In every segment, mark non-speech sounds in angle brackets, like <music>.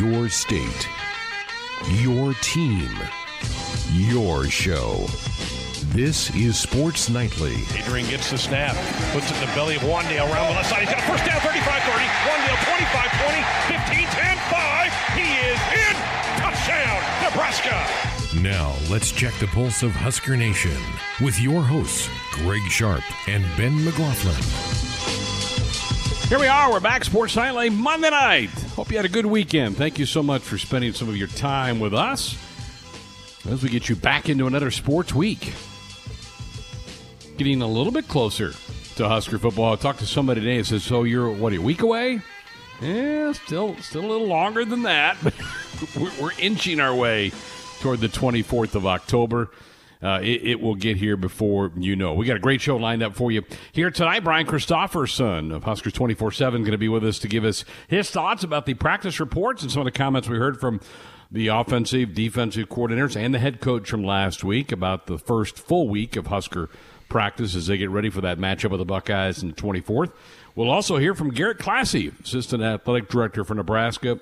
Your state, your team, your show. This is Sports Nightly. Adrian gets the snap, puts it in the belly of Wandale around the left side. He's got a first down, 35 30. Wandale 25 20, 15 10 5. He is in. Touchdown, Nebraska. Now, let's check the pulse of Husker Nation with your hosts, Greg Sharp and Ben McLaughlin. Here we are. We're back, Sports Nightly Monday night. Hope you had a good weekend. Thank you so much for spending some of your time with us as we get you back into another sports week. Getting a little bit closer to Husker football. I talked to somebody today and said, "So you're what a week away?" Yeah, still, still a little longer than that, <laughs> we're, we're inching our way toward the 24th of October. Uh, it, it, will get here before you know. We got a great show lined up for you here tonight. Brian Christopherson of Huskers 24 7 going to be with us to give us his thoughts about the practice reports and some of the comments we heard from the offensive, defensive coordinators and the head coach from last week about the first full week of Husker practice as they get ready for that matchup with the Buckeyes in the 24th. We'll also hear from Garrett Klassy, assistant athletic director for Nebraska,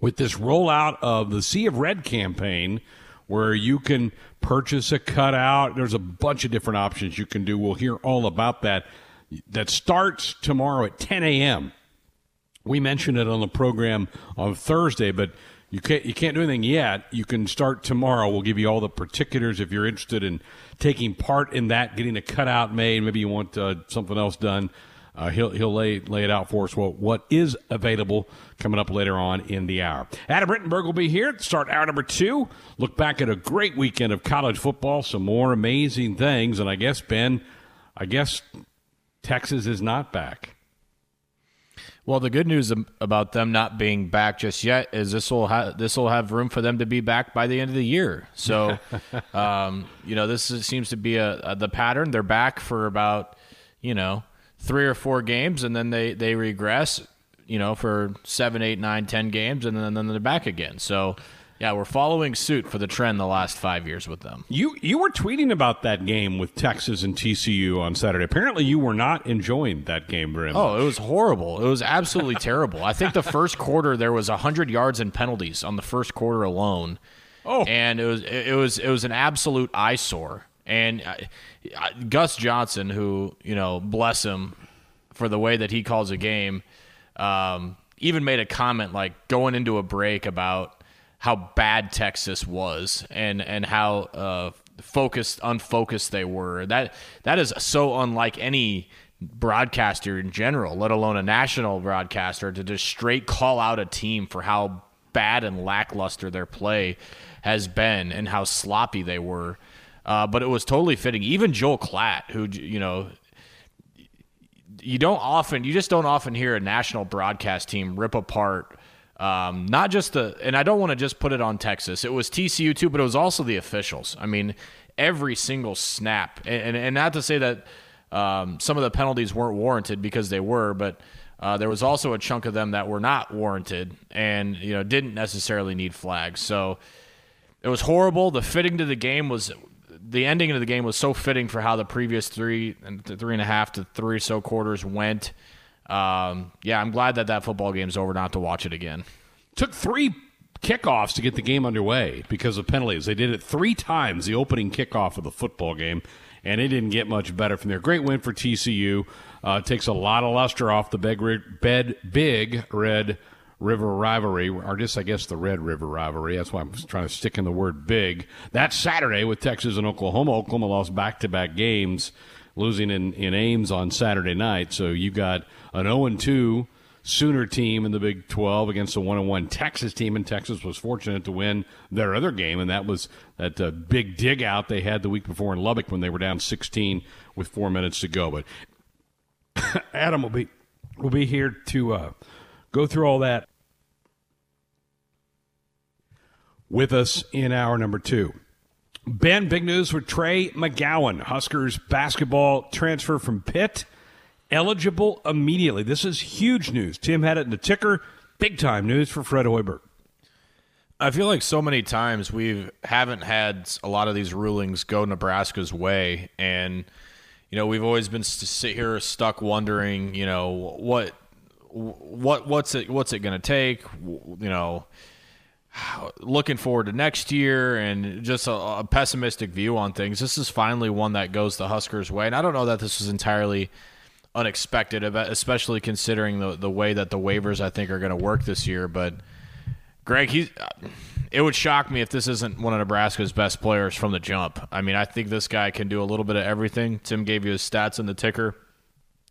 with this rollout of the Sea of Red campaign where you can purchase a cutout. There's a bunch of different options you can do. We'll hear all about that. That starts tomorrow at 10 a.m. We mentioned it on the program on Thursday, but you can't you can't do anything yet. You can start tomorrow. We'll give you all the particulars if you're interested in taking part in that, getting a cutout made. Maybe you want uh, something else done. Uh, he'll he'll lay lay it out for us. Well, what is available coming up later on in the hour. Adam Rittenberg will be here to start hour number two. Look back at a great weekend of college football. Some more amazing things, and I guess Ben, I guess Texas is not back. Well, the good news about them not being back just yet is this will ha- this will have room for them to be back by the end of the year. So, <laughs> um, you know, this is, seems to be a, a, the pattern. They're back for about you know three or four games, and then they they regress. You know, for seven, eight, nine, ten games, and then, and then they're back again. So, yeah, we're following suit for the trend the last five years with them. You you were tweeting about that game with Texas and TCU on Saturday. Apparently, you were not enjoying that game very oh, much. Oh, it was horrible. It was absolutely <laughs> terrible. I think the first quarter there was hundred yards and penalties on the first quarter alone. Oh, and it was it was it was an absolute eyesore. And uh, Gus Johnson, who you know, bless him for the way that he calls a game, um, even made a comment like going into a break about how bad Texas was and and how uh, focused, unfocused they were. That that is so unlike any broadcaster in general, let alone a national broadcaster, to just straight call out a team for how bad and lackluster their play has been and how sloppy they were. Uh, but it was totally fitting. Even Joel Klatt, who you know, you don't often, you just don't often hear a national broadcast team rip apart. Um, not just the, and I don't want to just put it on Texas. It was TCU too, but it was also the officials. I mean, every single snap, and and, and not to say that um, some of the penalties weren't warranted because they were, but. Uh, there was also a chunk of them that were not warranted and you know didn't necessarily need flags. So it was horrible. The fitting to the game was the ending of the game was so fitting for how the previous three and three and a half to three so quarters went. Um, yeah, I'm glad that that football game's over, not to watch it again. Took three kickoffs to get the game underway because of penalties. They did it three times the opening kickoff of the football game, and it didn't get much better from there. Great win for TCU. Uh, takes a lot of luster off the big, bed, big red River rivalry, or just I guess the Red River rivalry. That's why I'm trying to stick in the word big. That's Saturday with Texas and Oklahoma. Oklahoma lost back to back games, losing in, in Ames on Saturday night. So you got an 0 2 Sooner team in the Big 12 against a 1 1 Texas team, and Texas was fortunate to win their other game, and that was that uh, big dig out they had the week before in Lubbock when they were down 16 with four minutes to go. But <coughs> Adam will be will be here to uh, go through all that with us in hour number two. Ben, big news for Trey McGowens, Huskers basketball transfer from Pitt, eligible immediately. This is huge news. Tim had it in the ticker. Big time news for Fred Hoiberg. I feel like so many times we haven't had a lot of these rulings go Nebraska's way, and you know we've always been to sit here stuck wondering, you know, what what what's it what's it going to take? You know, looking forward to next year and just a, a, pessimistic view on things. This is finally one that goes the Huskers' way, and I don't know that this was entirely unexpected, especially considering the the way that the waivers I think are going to work this year. But Greg, he, it would shock me if this isn't one of Nebraska's best players from the jump. I mean, I think this guy can do a little bit of everything. Tim gave you his stats in the ticker,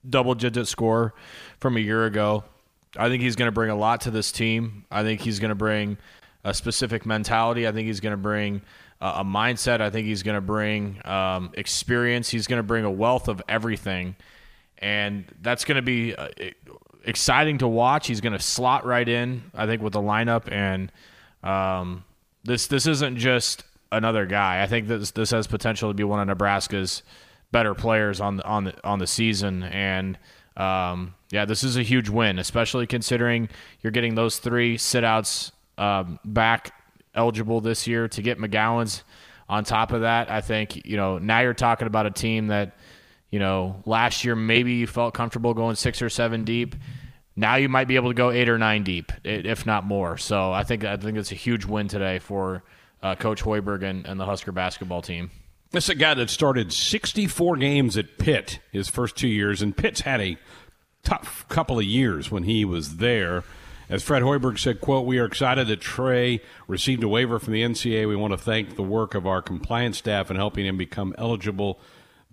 double digit score from a year ago. I think he's going to bring a lot to this team. I think he's going to bring a specific mentality. I think he's going to bring a mindset. I think he's going to bring um, experience. He's going to bring a wealth of everything, and that's going to be uh, exciting to watch. He's going to slot right in, I think, with the lineup, and um, this this isn't just another guy. I think this this has potential to be one of Nebraska's better players on the on the on the season, and um, yeah, this is a huge win, especially considering you're getting those three sit-outs um, back eligible this year to get McGowens. on top of that. I think, you know, now you're talking about a team that, you know, last year maybe you felt comfortable going six or seven deep. Now you might be able to go eight or nine deep, if not more. So I think I think it's a huge win today for uh, Coach Hoiberg and, and the Husker basketball team. This is a guy that started 64 games at Pitt his first two years, and Pitt's had a tough couple of years when he was there. As Fred Hoiberg said, quote, we are excited that Trey received a waiver from the NCAA. We want to thank the work of our compliance staff in helping him become eligible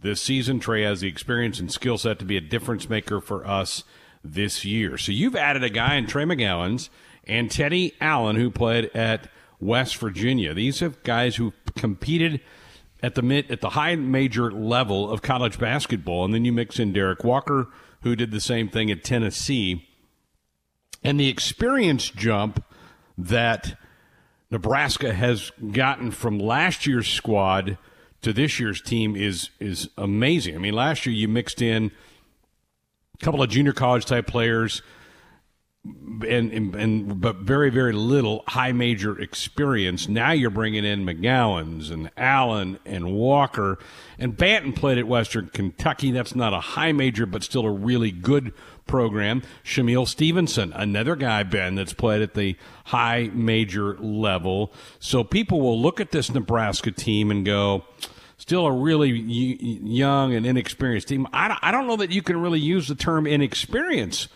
this season. Trey has the experience and skill set to be a difference maker for us this year. So you've added a guy in Trey McGowens and Teddy Allen who played at West Virginia. These are guys who competed at the mid at the high major level of college basketball, and then you mix in Derrick Walker, who did the same thing at Tennessee and the experience jump that Nebraska has gotten from last year's squad to this year's team is is amazing. I mean, last year you mixed in a couple of junior college type players and, and, and but very very little high major experience. Now you're bringing in McGowens and Allen and Walker and Banton played at Western Kentucky. That's not a high major, but still a really good program. Shamiel Stevenson, another guy, Ben, that's played at the high major level. So people will look at this Nebraska team and go, still a really young and inexperienced team. I, I don't know that you can really use the term inexperience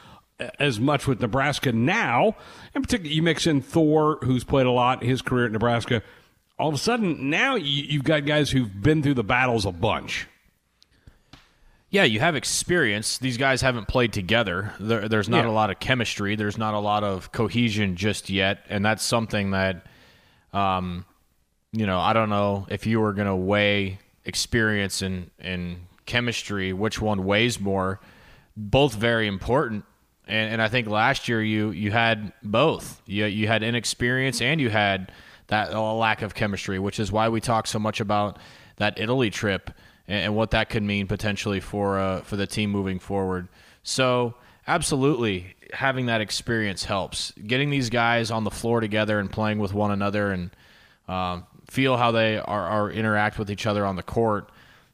as much with Nebraska now. In particular, you mix in Thor, who's played a lot his career at Nebraska. All of a sudden, now you've got guys who've been through the battles a bunch. Yeah, you have experience. These guys haven't played together. There, there's not yeah. a lot of chemistry. There's not a lot of cohesion just yet, and that's something that, um, you know, I don't know if you were going to weigh experience and and chemistry, which one weighs more. Both very important, and, and I think last year you you had both. You you had inexperience and you had that lack of chemistry, which is why we talk so much about that Italy trip and, and what that could mean potentially for uh, for the team moving forward. So absolutely, having that experience helps. Getting these guys on the floor together and playing with one another and um, feel how they are, are interact with each other on the court.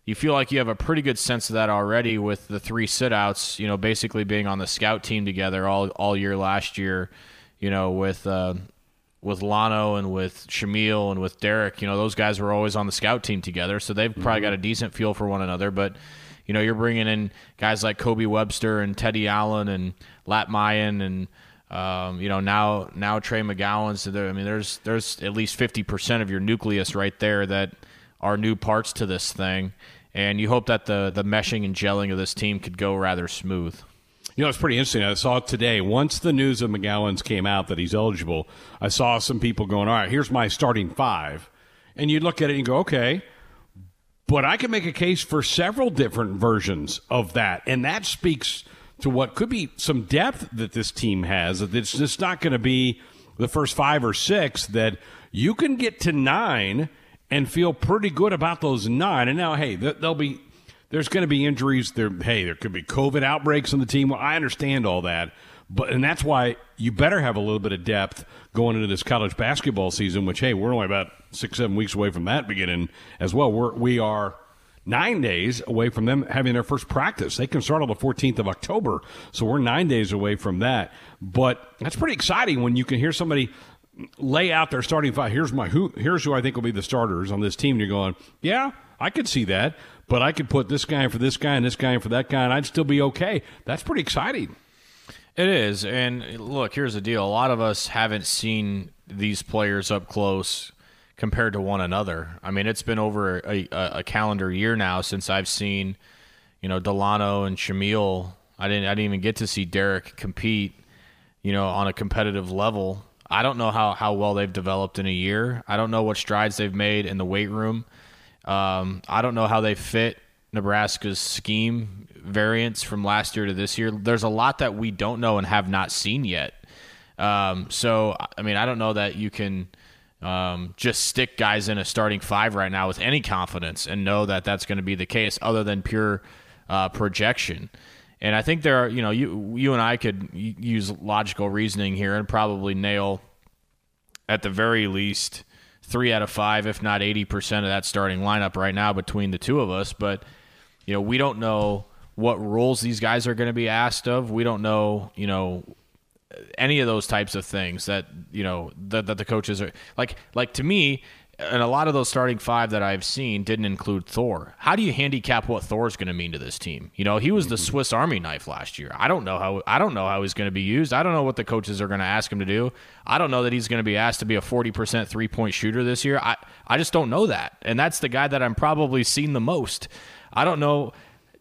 You feel like you have a pretty good sense of that already with the three sit-outs. You know, basically being on the scout team together all all year last year. You know, with uh, with Lano and with Shamiel and with Derrick, you know, those guys were always on the scout team together, so they've probably mm-hmm. got a decent feel for one another. But you know, you're bringing in guys like Kobe Webster and Teddy Allen and Lat Mayen and um, you know now now Trey McGowens. So there, I mean, there's there's at least fifty percent of your nucleus right there that are new parts to this thing, and you hope that the the meshing and gelling of this team could go rather smooth. You know, it's pretty interesting. I saw today, once the news of McGowens came out that he's eligible, I saw some people going, all right, here's my starting five. And you look at it and go, okay, but I can make a case for several different versions of that. And that speaks to what could be some depth that this team has. That it's just not going to be the first five or six, that you can get to nine and feel pretty good about those nine. And now, hey, there'll be there's going to be injuries. There, hey, there could be COVID outbreaks on the team. Well, I understand all that, but and that's why you better have a little bit of depth going into this college basketball season. Which, hey, we're only about six, seven weeks away from that beginning as well. We're we are nine days away from them having their first practice. They can start on the 14th of October, so we're nine days away from that. But that's pretty exciting when you can hear somebody lay out their starting five. Here's my who. Here's who I think will be the starters on this team. And you're going, yeah, I could see that, but I could put this guy for this guy and this guy for that guy, and I'd still be okay. That's pretty exciting. It is, and look, here's the deal: a lot of us haven't seen these players up close compared to one another. I mean, it's been over a, a, calendar year now since I've seen, you know, Dalano and Shamiel. I didn't I didn't even get to see Derrick compete, you know, on a competitive level. I don't know how, how well they've developed in a year. I don't know what strides they've made in the weight room. Um, I don't know how they fit Nebraska's scheme variants from last year to this year. There's a lot that we don't know and have not seen yet. Um, so, I mean, I don't know that you can – um, just stick guys in a starting five right now with any confidence and know that that's going to be the case, other than pure uh, projection. And I think there are, you know, you you and I could use logical reasoning here and probably nail at the very least three out of five, if not eighty percent of that starting lineup right now between the two of us. But you know, we don't know what roles these guys are going to be asked of. We don't know, you know, any of those types of things that you know that, that the coaches are like like to me and a lot of those starting five that I've seen didn't include Thor. How do you handicap what Thor's going to mean to this team? You know, he was the mm-hmm. Swiss Army knife last year. I don't know how I don't know how he's going to be used. I don't know what the coaches are going to ask him to do. I don't know that he's going to be asked to be a 40% three-point shooter this year. I I just don't know that. And that's the guy that I'm probably seen the most. I don't know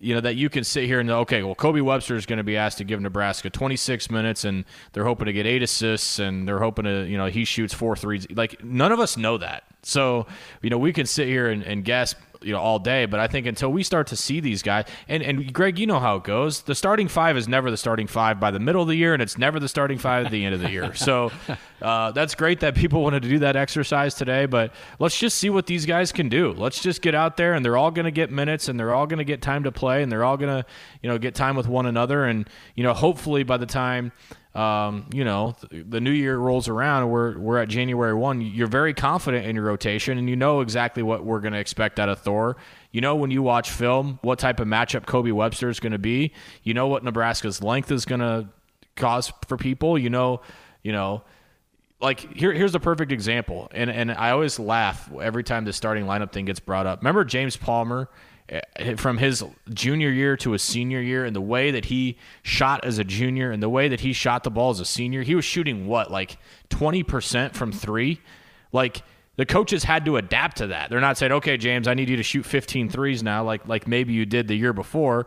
you know that you can sit here and okay, well, Kobe Webster is going to be asked to give Nebraska 26 minutes, and they're hoping to get eight assists, and they're hoping to, you know, he shoots four threes. Like none of us know that, so you know we can sit here and, and guess you know all day. But I think until we start to see these guys, and and Greg, you know how it goes. The starting five is never the starting five by the middle of the year, and it's never the starting five at the end of the year. So <laughs> uh, that's great that people wanted to do that exercise today. But let's just see what these guys can do. Let's just get out there, and they're all going to get minutes, and they're all going to get time to play, and they're all going to you know get time with one another, and you know hopefully by the time um, you know, the new year rolls around, we're we're at January one. You're very confident in your rotation, and you know exactly what we're going to expect out of Thor. You know when you watch film what type of matchup Kobe Webster is going to be. You know what Nebraska's length is going to cause for people. You know, you know, like here here's the perfect example, and and I always laugh every time the starting lineup thing gets brought up. Remember James Palmer Eh, from his junior year to his senior year and the way that he shot as a junior and the way that he shot the ball as a senior, he was shooting what, like 20% from three? Like, the coaches had to adapt to that. They're not saying, okay, James, I need you to shoot 15 threes now, like, like maybe you did the year before.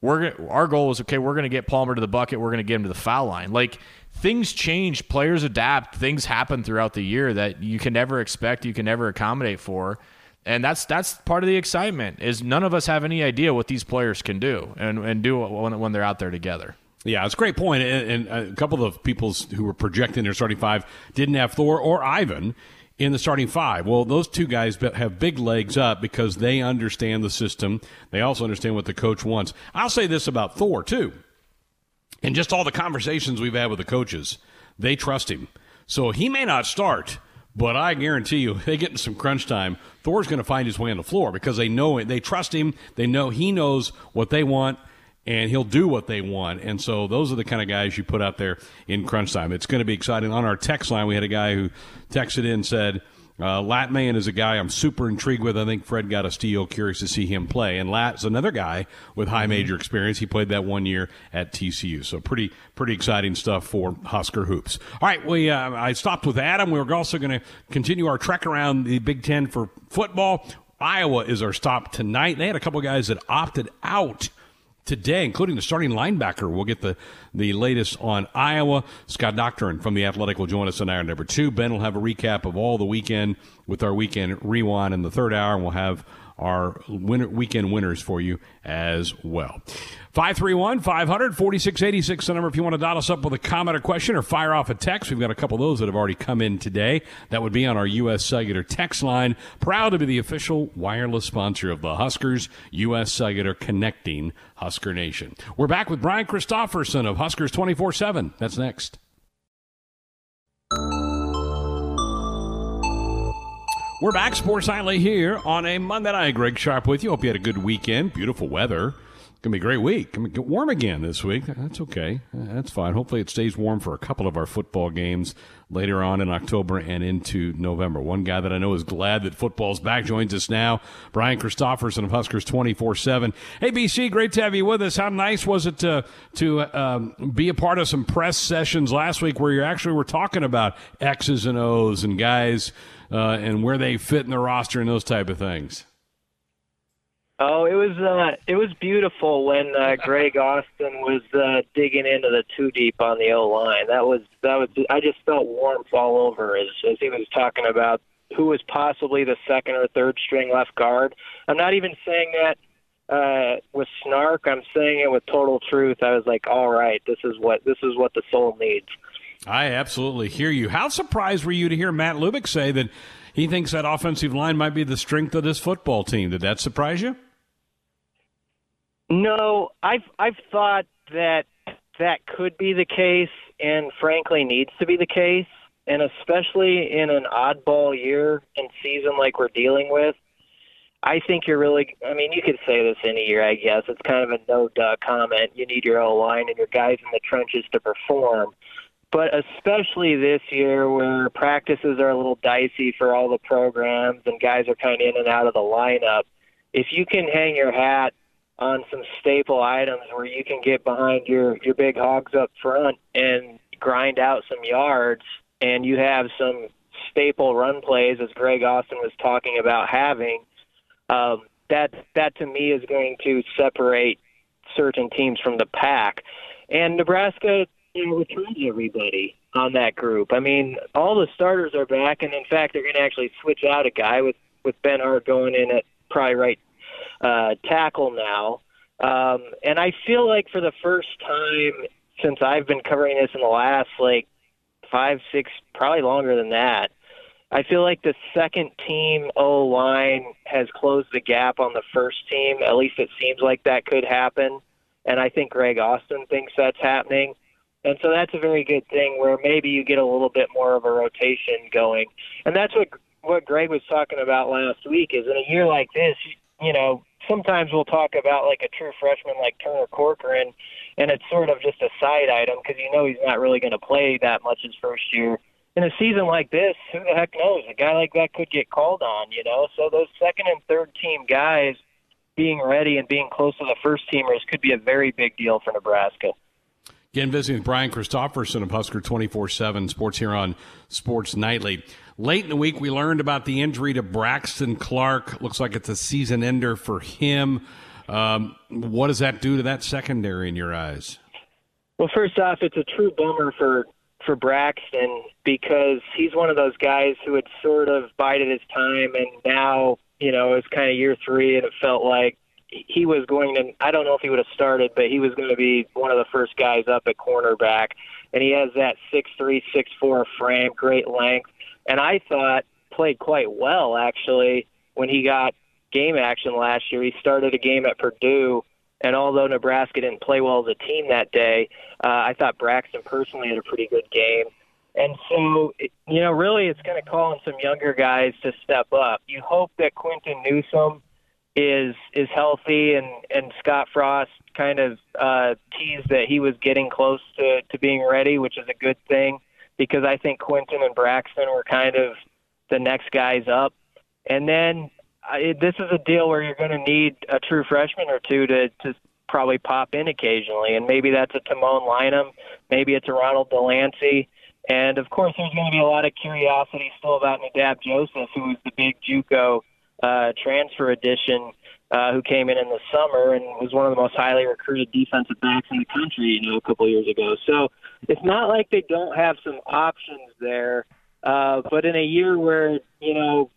We're our goal is, okay, we're going to get Palmer to the bucket. We're going to get him to the foul line. Like, things change, players adapt, things happen throughout the year that you can never expect, you can never accommodate for and that's that's part of the excitement is none of us have any idea what these players can do and, and do when, when they're out there together. Yeah, it's a great point. And, and uh, a couple of people who were projecting their starting five didn't have Thor or Yvan in the starting five. Well, those two guys have big legs up because they understand the system. They also understand what the coach wants. I'll say this about Thor, too. And just all the conversations we've had with the coaches, they trust him. So he may not start – but I guarantee you, they get some crunch time, Thor's going to find his way on the floor because they know it. They trust him. They know he knows what they want, and he'll do what they want. And so those are the kind of guys you put out there in crunch time. It's going to be exciting. On our text line, we had a guy who texted in and said, uh, Lat Mayen is a guy I'm super intrigued with. I think Fred got a steal. Curious to see him play. And Lat's another guy with high mm-hmm. major experience. He played that one year at TCU. So pretty pretty exciting stuff for Husker hoops. All right, we uh, I stopped with Adam. We are also going to continue our trek around the Big Ten for football. Iowa is our stop tonight. They had a couple guys that opted out today, including the starting linebacker. We'll get the, the latest on Iowa. Scott Dochterman from The Athletic will join us in hour number two. Ben will have a recap of all the weekend with our weekend rewind in the third hour, and we'll have our winter, weekend winners for you as well. 531 500 4686, the number if you want to dot us up with a comment or question or fire off a text. We've got a couple of those that have already come in today. That would be on our U.S. Cellular text line. Proud to be the official wireless sponsor of the Huskers, U.S. Cellular connecting Husker Nation. We're back with Brian Christopherson of Huskers 24 7. That's next. We're back, Sports Nightly here on a Monday night. Greg Sharp with you. Hope you had a good weekend. Beautiful weather. Gonna be a great week. Gonna get warm again this week. That's okay. That's fine. Hopefully, it stays warm for a couple of our football games later on in October and into November. One guy that I know is glad that football's back joins us now. Brian Christopherson of Huskers twenty four seven. Hey, BC, great to have you with us. How nice was it to to um, be a part of some press sessions last week where you actually were talking about X's and O's and guys uh, and where they fit in the roster and those type of things. Oh, it was uh, it was beautiful when uh, <laughs> Greg Austin was uh, digging into the two deep on the O line. That was that was I just felt warmth all over as as he was talking about who was possibly the second or third string left guard. I'm not even saying that uh, with snark. I'm saying it with total truth. I was like, all right, this is what this is what the soul needs. I absolutely hear you. How surprised were you to hear Matt Lubick say that he thinks that offensive line might be the strength of this football team? Did that surprise you? No, I've I've thought that that could be the case, and frankly needs to be the case, and especially in an oddball year and season like we're dealing with. I think you're really. I mean, you could say this any year, I guess. It's kind of a no duh comment. You need your O line and your guys in the trenches to perform. But especially this year, where practices are a little dicey for all the programs and guys are kind of in and out of the lineup, if you can hang your hat on some staple items where you can get behind your your big hogs up front and grind out some yards and you have some staple run plays as Greg Austin was talking about having um, that that to me is going to separate certain teams from the pack. And Nebraska you know returns everybody on that group I mean all the starters are back and in fact they're going to actually switch out a guy with with Benhart going in at probably right uh, tackle now. Um, and I feel like for the first time since I've been covering this in the last like five, six, probably longer than that, I feel like the second team O line has closed the gap on the first team. At least it seems like that could happen. And I think Greg Austin thinks that's happening. And so that's a very good thing where maybe you get a little bit more of a rotation going. And that's what what Greg was talking about last week is in a year like this, you know, sometimes we'll talk about like a true freshman like Turner Corcoran, and it's sort of just a side item because you know he's not really going to play that much his first year. In a season like this, who the heck knows? A guy like that could get called on, you know. So those second and third team guys being ready and being close to the first teamers could be a very big deal for Nebraska. Again, visiting with Brian Christopherson of Husker 24 7 Sports here on Sports Nightly. Late in the week, we learned about the injury to Braxton Clark. Looks like it's a season ender for him. Um, what does that do to that secondary in your eyes? Well, first off, it's a true bummer for for Braxton because he's one of those guys who had sort of bided his time, and now you know it's kind of year three, and it felt like he was going to. I don't know if he would have started, but he was going to be one of the first guys up at cornerback, and he has that six three, six four frame, great length and I thought played quite well actually when he got game action last year. He started a game at Purdue, and although Nebraska didn't play well as a team that day, uh, I thought Braxton personally had a pretty good game. And so, you know, really, it's going to call on some younger guys to step up. You hope that Quinton Newsome is is healthy, and and Scott Frost kind of uh, teased that he was getting close to to being ready, which is a good thing because I think Quinton and Braxton were kind of the next guys up. And then I, this is a deal where you're going to need a true freshman or two to to probably pop in occasionally, and maybe that's a Tamon Lynum, maybe it's a Ronald Delancy. And of course, there's going to be a lot of curiosity still about Nadab Joseph, who was the big JUCO uh, transfer addition uh, who came in in the summer and was one of the most highly recruited defensive backs in the country, you know, a couple years ago. So it's not like they don't have some options there. Uh, but in a year where you know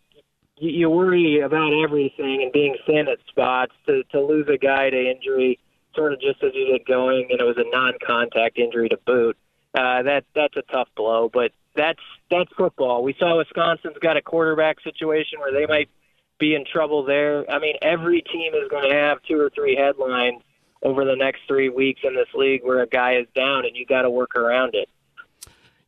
you, you worry about everything and being thin at spots, to to lose a guy to injury, sort of just as you get going, and it was a non-contact injury to boot. Uh, that that's a tough blow, but that's that's football. We saw Wisconsin's got a quarterback situation where they might be in trouble there. I mean, every team is going to have two or three headlines over the next three weeks in this league where a guy is down, and you got to work around it.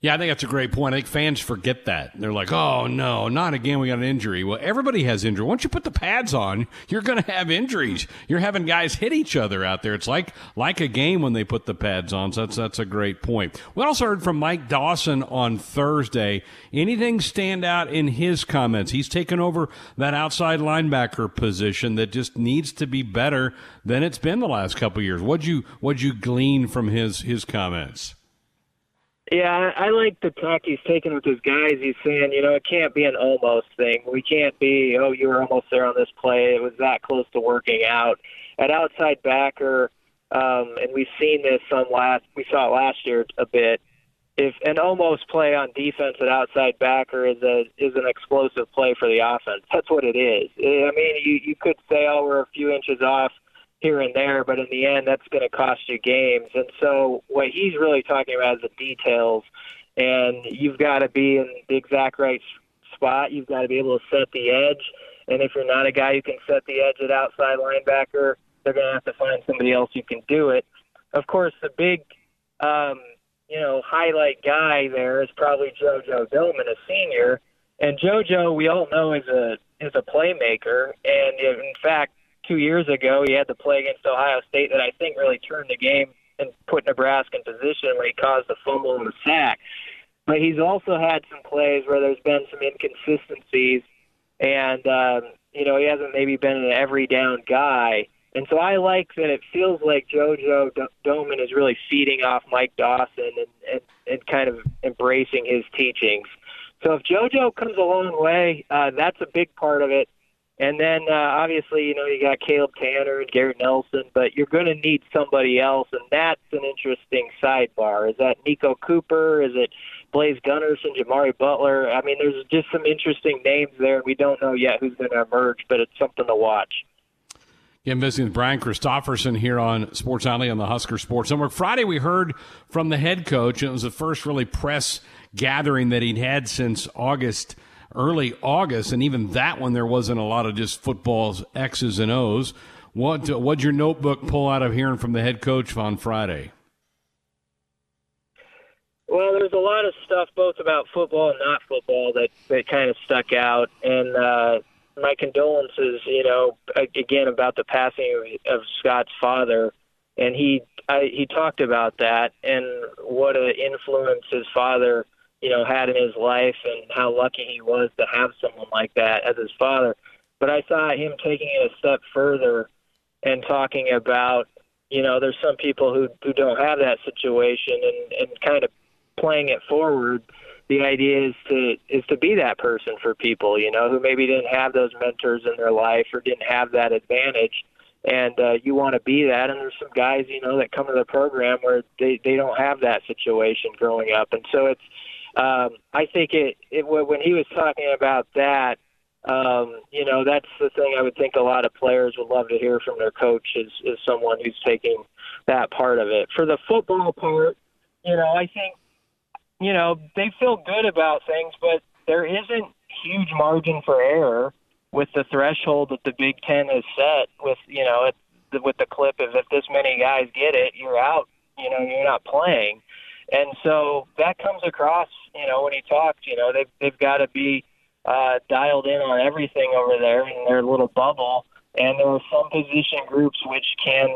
Yeah, I think that's a great point. I think fans forget that. They're like, oh, no, not again. We got an injury. Well, everybody has injury. Once you put the pads on, you're going to have injuries. You're having guys hit each other out there. It's like like a game when they put the pads on. So that's, that's a great point. We also heard from Mike Dawson on Thursday. Anything stand out in his comments? He's taken over that outside linebacker position that just needs to be better than it's been the last couple years. What'd you, what'd you glean from his, his comments? Yeah, I, like the talk he's taking with his guys. He's saying, you know, it can't be an almost thing. We can't be, oh, you were almost there on this play. It was that close to working out. At outside backer, um, and we've seen this some last, we saw it last year a bit. If an almost play on defense at outside backer is a is an explosive play for the offense, that's what it is. I mean, you you could say, oh, we're a few inches off here and there, but in the end, that's going to cost you games. And so, what he's really talking about is the details, and you've got to be in the exact right spot. You've got to be able to set the edge. And if you're not a guy who can set the edge at outside linebacker, they're going to have to find somebody else who can do it. Of course, the big, um, you know, highlight guy there is probably JoJo Domann, a senior. And JoJo, we all know, is a is a playmaker, and in fact, two years ago. He had the play against Ohio State that I think really turned the game and put Nebraska in position where he caused the fumble and the sack. But he's also had some plays where there's been some inconsistencies, and um, you know he hasn't maybe been an every down guy. And so I like that it feels like JoJo Domann is really feeding off Mike Dawson and, and, and kind of embracing his teachings. So if JoJo comes a long way, uh, that's a big part of it. And then uh, obviously, you know, you got Caleb Tanner and Garrett Nelson, but you're going to need somebody else, and that's an interesting sidebar. Is that Niko Cooper? Is it Blaise Gunnerson, Jimari Butler? I mean, there's just some interesting names there. We don't know yet who's going to emerge, but it's something to watch. Again, visiting with Brian Christopherson here on Sports Nightly on the Husker Sports Network. Friday, we heard from the head coach. It was the first really press gathering that he'd had since August – early August, and even that one there wasn't a lot of just football's X's and O's. What what'd your notebook pull out of hearing from the head coach on Friday? Well, there's a lot of stuff both about football and not football that that kind of stuck out, and uh, my condolences, you know, again about the passing of Scott's father, and he I, he talked about that and what an influence his father you know, had in his life and how lucky he was to have someone like that as his father. But I saw him taking it a step further and talking about, you know, there's some people who who don't have that situation and and kind of playing it forward. The idea is to is to be that person for people, you know, who maybe didn't have those mentors in their life or didn't have that advantage and uh, you want to be that. And there's some guys, you know, that come to the program where they they don't have that situation growing up, and so it's um, I think it, it when he was talking about that, um, you know, that's the thing I would think a lot of players would love to hear from their coach is, is someone who's taking that part of it. For the football part, you know, I think, you know, they feel good about things, but there isn't huge margin for error with the threshold that the Big Ten has set with, you know, it, with the clip of if this many guys get it, you're out. You know, you're not playing. And so that comes across, you know, when he talks, you know, they've, they've got to be uh, dialed in on everything over there in their little bubble. And there are some position groups which can,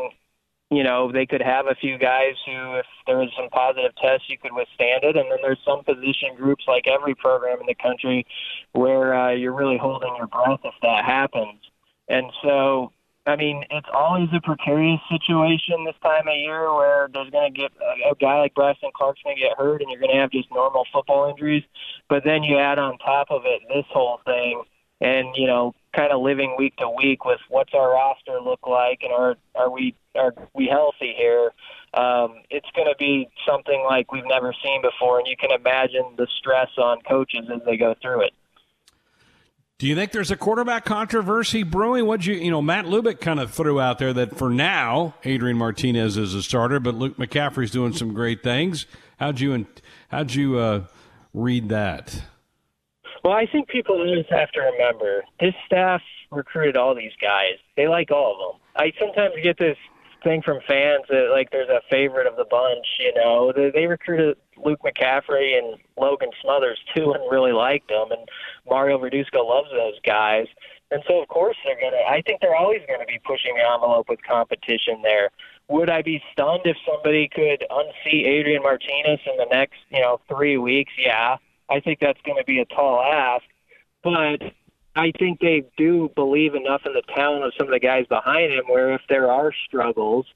you know, they could have a few guys who, if there was some positive tests, you could withstand it. And then there's some position groups, like every program in the country, where uh, you're really holding your breath if that happens. And so I mean, it's always a precarious situation this time of year where there's going to get a, guy like Braxton Clark's going to get hurt, and you're going to have just normal football injuries. But then you add on top of it this whole thing, and you know, kind of living week to week with what's our roster look like, and are are we are we healthy here? Um, it's going to be something like we've never seen before, and you can imagine the stress on coaches as they go through it. Do you think there's a quarterback controversy brewing? What you you know Matt Lubick kind of threw out there that for now Adrian Martinez is a starter, but Luke McCaffrey's doing some great things. How'd you how'd you uh, read that? Well, I think people just have to remember this staff recruited all these guys. They like all of them. I sometimes get this thing from fans that like there's a favorite of the bunch. You know, they, they recruited Luke McCaffrey and Logan Smothers too, and really liked them. And Mario Verduzco loves those guys. And so, of course, they're gonna. I think they're always to be pushing the envelope with competition there. Would I be stunned if somebody could unseat Adrian Martinez in the next, you know, three weeks? Yeah, I think that's going to be a tall ask, but I think they do believe enough in the talent of some of the guys behind him. Where if there are struggles,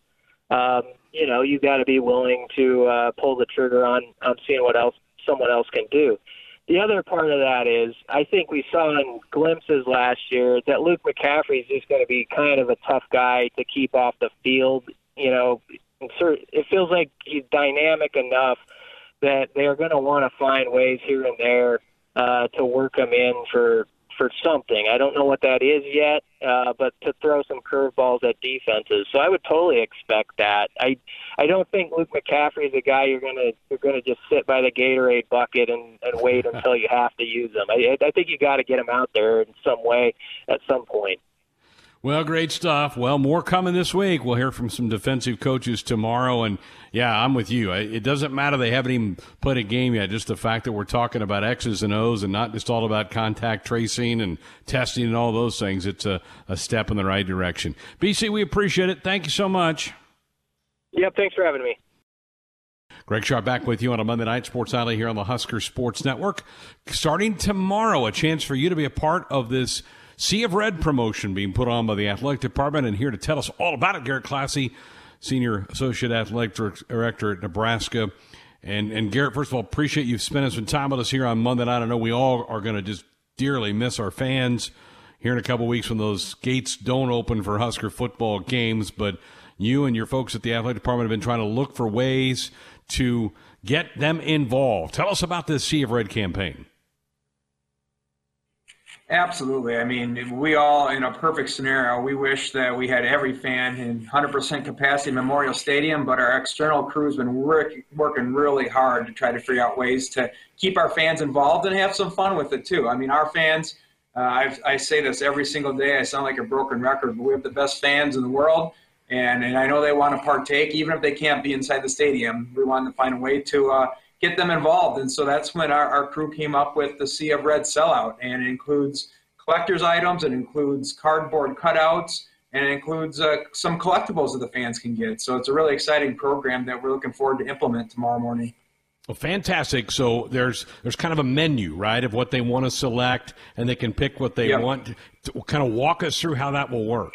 um, you know, you got to be willing to uh, pull the trigger on on seeing what else someone else can do. The other part of that is I think we saw in glimpses last year that Luke McCaffrey is just going to be kind of a tough guy to keep off the field. You know, it feels like he's dynamic enough that they're going to want to find ways here and there uh, to work him in for for something. I don't know what that is yet, uh, but to throw some curveballs at defenses. So I would totally expect that. I I don't think Luke McCaffrey is a guy you're gonna you're gonna just sit by the Gatorade bucket and, and wait <laughs> until you have to use him. I I think you got to get him out there in some way at some point. Well, great stuff. Well, more coming this week. We'll hear from some defensive coaches tomorrow. And yeah, I'm with you. It doesn't matter they haven't even played a game yet. Just the fact that we're talking about X's and O's and not just all about contact tracing and testing and all those things. It's a, a step in the right direction. BC, we appreciate it. Thank you so much. Yep. Thanks for having me. Greg Sharp back with you on a Monday night Sports Nightly here on the Husker Sports Network. Starting tomorrow, a chance for you to be a part of this Sea of Red promotion being put on by the athletic department. And here to tell us all about it, Garrett Klassy, Senior Associate Athletic Director at Nebraska. And, and Garrett, first of all, appreciate you spending some time with us here on Monday night. I know we all are going to just dearly miss our fans here in a couple weeks when those gates don't open for Husker football games. But you and your folks at the athletic department have been trying to look for ways to get them involved. Tell us about this Sea of Red campaign. Absolutely. I mean, we all, in a perfect scenario, we wish that we had every fan in 100% capacity Memorial Stadium, but our external crew has been work, working really hard to try to figure out ways to keep our fans involved and have some fun with it too. I mean, our fans, uh, I, I say this every single day, I sound like a broken record, but we have the best fans in the world. And, and I know they want to partake, even if they can't be inside the stadium. We want to find a way to uh, get them involved. And so that's when our, our crew came up with the Sea of Red sellout. And it includes collector's items, it includes cardboard cutouts, and it includes uh, some collectibles that the fans can get. So it's a really exciting program that we're looking forward to implement tomorrow morning. Well, fantastic. So there's there's kind of a menu, right, of what they want to select, and they can pick what they yep. want. To kind of walk us through how that will work.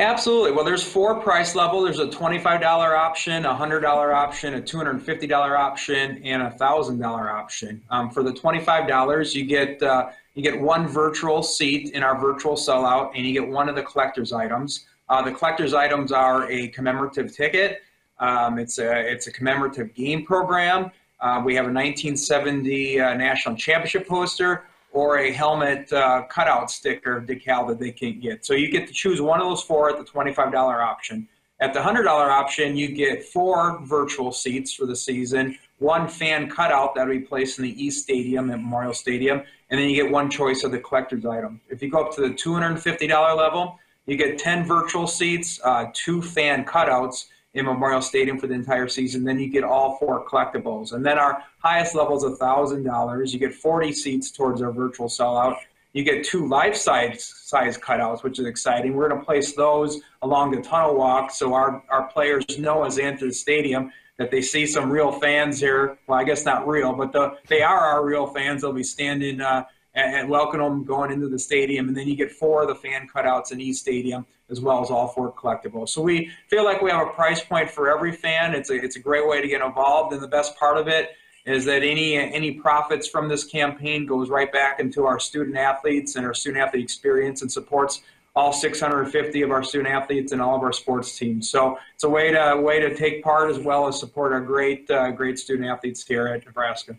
Absolutely. Well, there's four price level. There's a $25 option, a $100 option, a $250 option, and a $1,000 option. Um, for the $25, you get uh, you get one virtual seat in our virtual sellout, and you get one of the collector's items. Uh, the collector's items are a commemorative ticket. Um, it's a it's a commemorative game program. Uh, we have a 1970 uh, national championship poster or a helmet uh, cutout sticker decal that they can't get. So you get to choose one of those four at the $25 option. At the $100 option, you get four virtual seats for the season, one fan cutout that will be placed in the East Stadium at Memorial Stadium, and then you get one choice of the collector's item. If you go up to the $250 level, you get 10 virtual seats, uh, two fan cutouts, in Memorial Stadium for the entire season. Then you get all four collectibles. And then our highest level is $1,000. You get 40 seats towards our virtual sellout. You get two life size, size cutouts, which is exciting. We're going to place those along the tunnel walk so our, our players know as they enter the stadium that they see some real fans here. Well, I guess not real, but the, they are our real fans. They'll be standing uh, and welcome them going into the stadium. And then you get four of the fan cutouts in each stadium as well as all four collectibles. So we feel like we have a price point for every fan. It's a, it's a great way to get involved. And the best part of it is that any, any profits from this campaign goes right back into our student athletes and our student athlete experience and supports all 650 of our student athletes and all of our sports teams. So it's a way to, way to take part as well as support our great, uh, great student athletes here at Nebraska.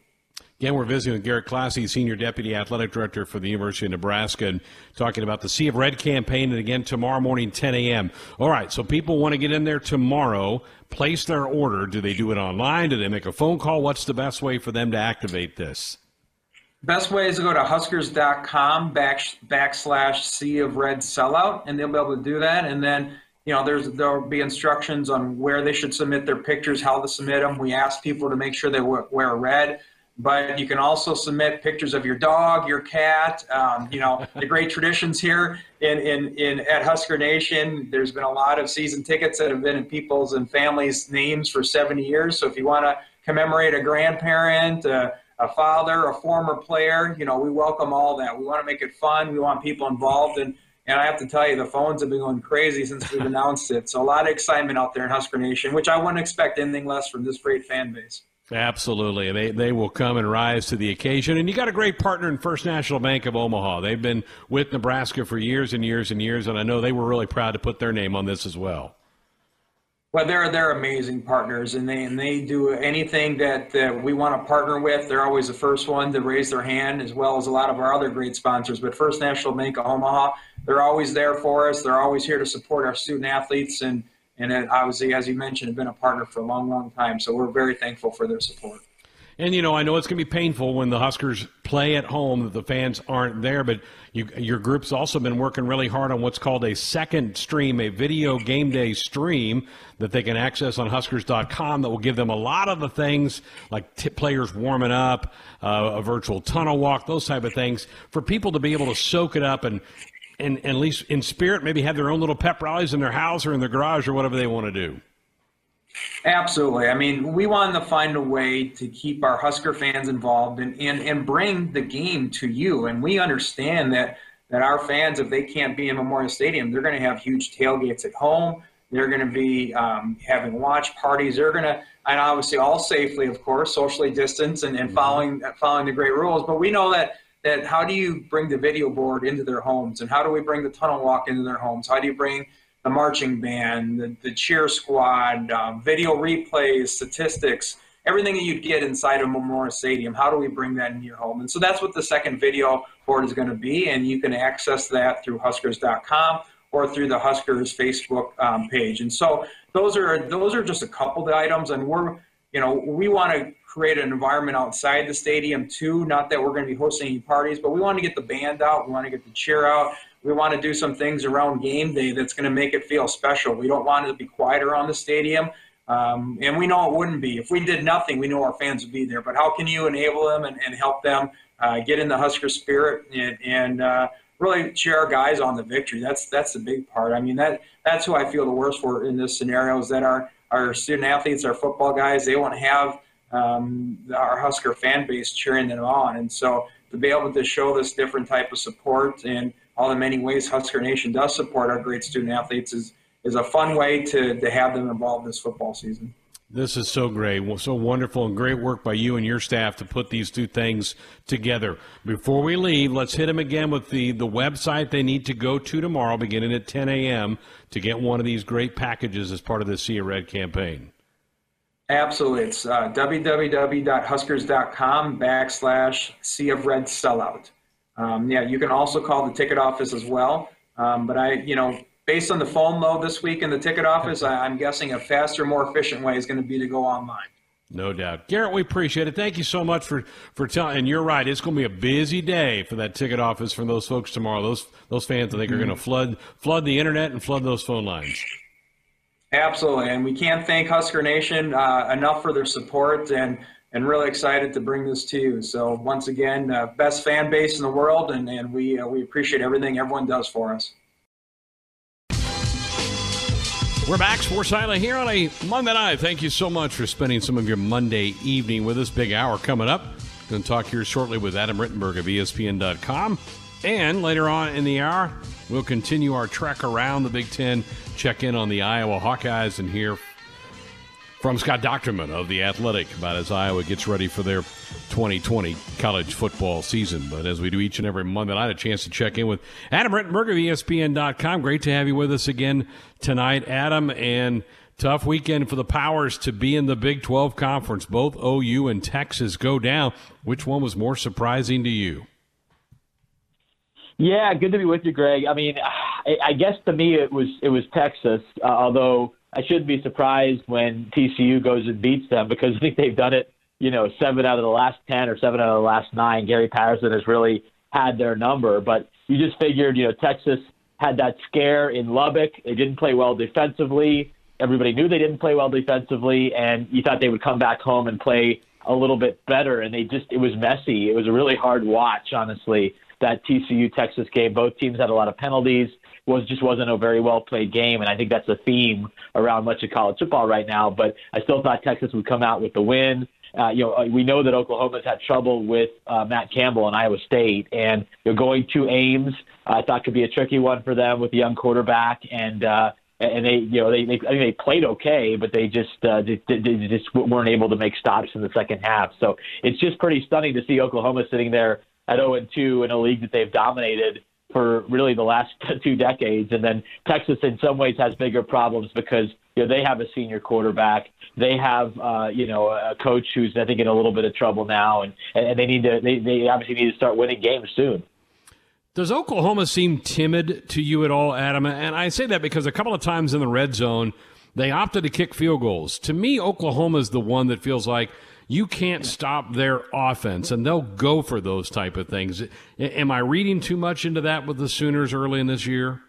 Again, we're visiting with Garrett Klassy, Senior Deputy Athletic Director for the University of Nebraska, and talking about the Sea of Red campaign. And again, tomorrow morning, 10 a.m. All right, so people want to get in there tomorrow, place their order. Do they do it online? Do they make a phone call? What's the best way for them to activate this? Best way is to go to huskers.com back, backslash Sea of Red sellout, and they'll be able to do that. And then you know, there's there'll be instructions on where they should submit their pictures, how to submit them. We ask people to make sure they wear red, but you can also submit pictures of your dog, your cat. Um, you know, the great <laughs> traditions here in, in in at Husker Nation. There's been a lot of season tickets that have been in people's and families' names for 70 years. So if you want to commemorate a grandparent. Uh, a father, a former player, you know, we welcome all that. We want to make it fun. We want people involved, and and I have to tell you, the phones have been going crazy since we've <laughs> announced it. So a lot of excitement out there in Husker Nation, which I wouldn't expect anything less from this great fan base. Absolutely. They, they will come and rise to the occasion. And you got a great partner in First National Bank of Omaha. They've been with Nebraska for years and years and years, and I know they were really proud to put their name on this as well. Well, they're they're amazing partners, and they and they do anything that, that we want to partner with. They're always the first one to raise their hand, as well as a lot of our other great sponsors. But First National Bank of Omaha, they're always there for us. They're always here to support our student athletes, and and obviously, as you mentioned, have been a partner for a long, long time. So we're very thankful for their support. And you know, I know it's going to be painful when the Huskers play at home that the fans aren't there, but you, your group's also been working really hard on what's called a second stream, a video game day stream that they can access on Huskers.com that will give them a lot of the things like t- players warming up, uh, a virtual tunnel walk, those type of things for people to be able to soak it up and, and, and at least in spirit, maybe have their own little pep rallies in their house or in their garage or whatever they want to do. Absolutely. I mean, we wanted to find a way to keep our Husker fans involved and, and, and bring the game to you. And we understand that, that our fans, if they can't be in Memorial Stadium, they're going to have huge tailgates at home. They're going to be um, having watch parties. They're going to, and obviously all safely, of course, socially distanced and, and mm-hmm. following following the great rules. But we know that that how do you bring the video board into their homes, and how do we bring the tunnel walk into their homes? How do you bring the marching band, the, the cheer squad, uh, video replays, statistics, everything that you'd get inside of Memorial Stadium. How do we bring that into your home? And so that's what the second video board is going to be, and you can access that through Huskers.com or through the Huskers Facebook um, page. And so those are those are just a couple of items, and we're you know we want to create an environment outside the stadium too. Not that we're going to be hosting any parties, but we want to get the band out, we want to get the cheer out we want to do some things around game day that's going to make it feel special. We don't want it to be quiet around the stadium. Um, and we know it wouldn't be. If we did nothing, we know our fans would be there. But how can you enable them and, and help them uh, get in the Husker spirit and, and uh, really cheer our guys on the victory? That's that's the big part. I mean, that that's who I feel the worst for in this scenario is that our, our student athletes, our football guys, they won't have um, our Husker fan base cheering them on. And so to be able to show this different type of support and all the many ways Husker Nation does support our great student athletes is, is a fun way to, to have them involved this football season. This is so great, so wonderful, and great work by you and your staff to put these two things together. Before we leave, let's hit them again with the, the website they need to go to tomorrow, beginning at 10 a.m., to get one of these great packages as part of the Sea Red campaign. Absolutely. It's uh, www.huskers.com backslash Sea of Red sellout. Um, yeah, you can also call the ticket office as well. Um, but I, you know, based on the phone load this week in the ticket office, I, am guessing a faster, more efficient way is going to be to go online. No doubt, Garrett. We appreciate it. Thank you so much for for telling. And you're right; it's going to be a busy day for that ticket office from those folks tomorrow. Those those fans, I think, are going to mm-hmm. flood flood the internet and flood those phone lines. Absolutely, and we can't thank Husker Nation uh, enough for their support and and really excited to bring this to you. So once again, uh, best fan base in the world, and, and we uh, we appreciate everything everyone does for us. We're back, Sports Nightly here on a Monday night. Thank you so much for spending some of your Monday evening with us. Big hour coming up. Going to talk here shortly with Adam Rittenberg of ESPN.com. And later on in the hour, we'll continue our trek around the Big Ten, check in on the Iowa Hawkeyes, and hear from Scott Dochterman of The Athletic about as Iowa gets ready for their 2020 college football season. But as we do each and every month, I had a chance to check in with Adam Rittenberg of ESPN.com. Great to have you with us again tonight, Adam. And tough weekend for the Powers to be in the Big 12 conference. Both OU and Texas go down. Which one was more surprising to you? Yeah, good to be with you, Greg. I mean, I guess to me it was it was Texas, uh, although I shouldn't be surprised when TCU goes and beats them because <laughs> I think they've done it, you know, seven out of the last 10 or seven out of the last nine. Gary Patterson has really had their number. But you just figured, you know, Texas had that scare in Lubbock. They didn't play well defensively. Everybody knew they didn't play well defensively, and you thought they would come back home and play a little bit better. And they just, it was messy. It was a really hard watch, honestly, that TCU Texas game. Both teams had a lot of penalties. Was just wasn't a very well played game, and I think that's a theme around much of college football right now. But I still thought Texas would come out with the win. Uh, you know, we know that Oklahoma's had trouble with uh, Matt Campbell and Iowa State, and you going to Ames, uh, I thought could be a tricky one for them with the young quarterback. And uh, and they, you know, they, they I think they played okay, but they just uh, they, they just weren't able to make stops in the second half. So it's just pretty stunning to see Oklahoma sitting there at 0 and 2 in a league that they've dominated for really the last <laughs> two decades. And then Texas, in some ways, has bigger problems because you know they have a senior quarterback. They have uh, you know a coach who's I think in a little bit of trouble now, and and they need to they, they obviously need to start winning games soon. Does Oklahoma seem timid to you at all, Adam? And I say that because a couple of times in the red zone, they opted to kick field goals. To me, Oklahoma is the one that feels like you can't stop their offense, and they'll go for those type of things. Am I reading too much into that with the Sooners early in this year?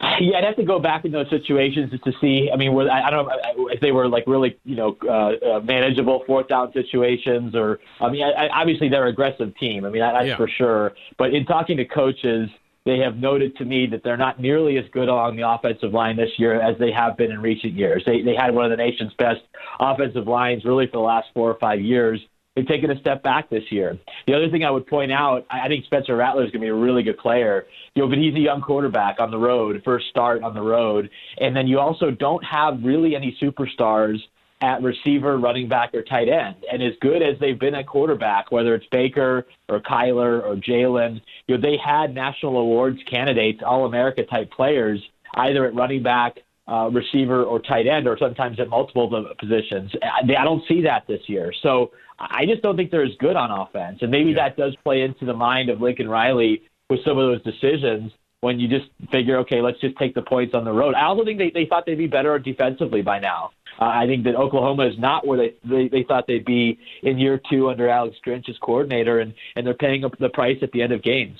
Yeah, I'd have to go back in those situations just to see. I mean, were, I, I don't know if they were like really, you know, uh, uh, manageable fourth down situations, or I mean, I, I, obviously they're an aggressive team. I mean, that's yeah. for sure. But in talking to coaches, they have noted to me that they're not nearly as good along the offensive line this year as they have been in recent years. They they had one of the nation's best offensive lines really for the last four or five years they've taken a step back this year. The other thing I would point out, I think Spencer Rattler is going to be a really good player. You know, but he's a young quarterback on the road, first start on the road, and then you also don't have really any superstars at receiver, running back, or tight end. And as good as they've been at quarterback, whether it's Baker or Kyler or Jalen, you know, they had national awards candidates, All America type players, either at running back, uh, receiver, or tight end, or sometimes at multiple positions. I don't see that this year. So I just don't think they're as good on offense. And maybe yeah. that does play into the mind of Lincoln Riley with some of those decisions when you just figure, okay, let's just take the points on the road. I also think they, they thought they'd be better defensively by now. Uh, I think that Oklahoma is not where they, they, they thought they'd be in year two under Alex Grinch as coordinator, and, and they're paying the price at the end of games.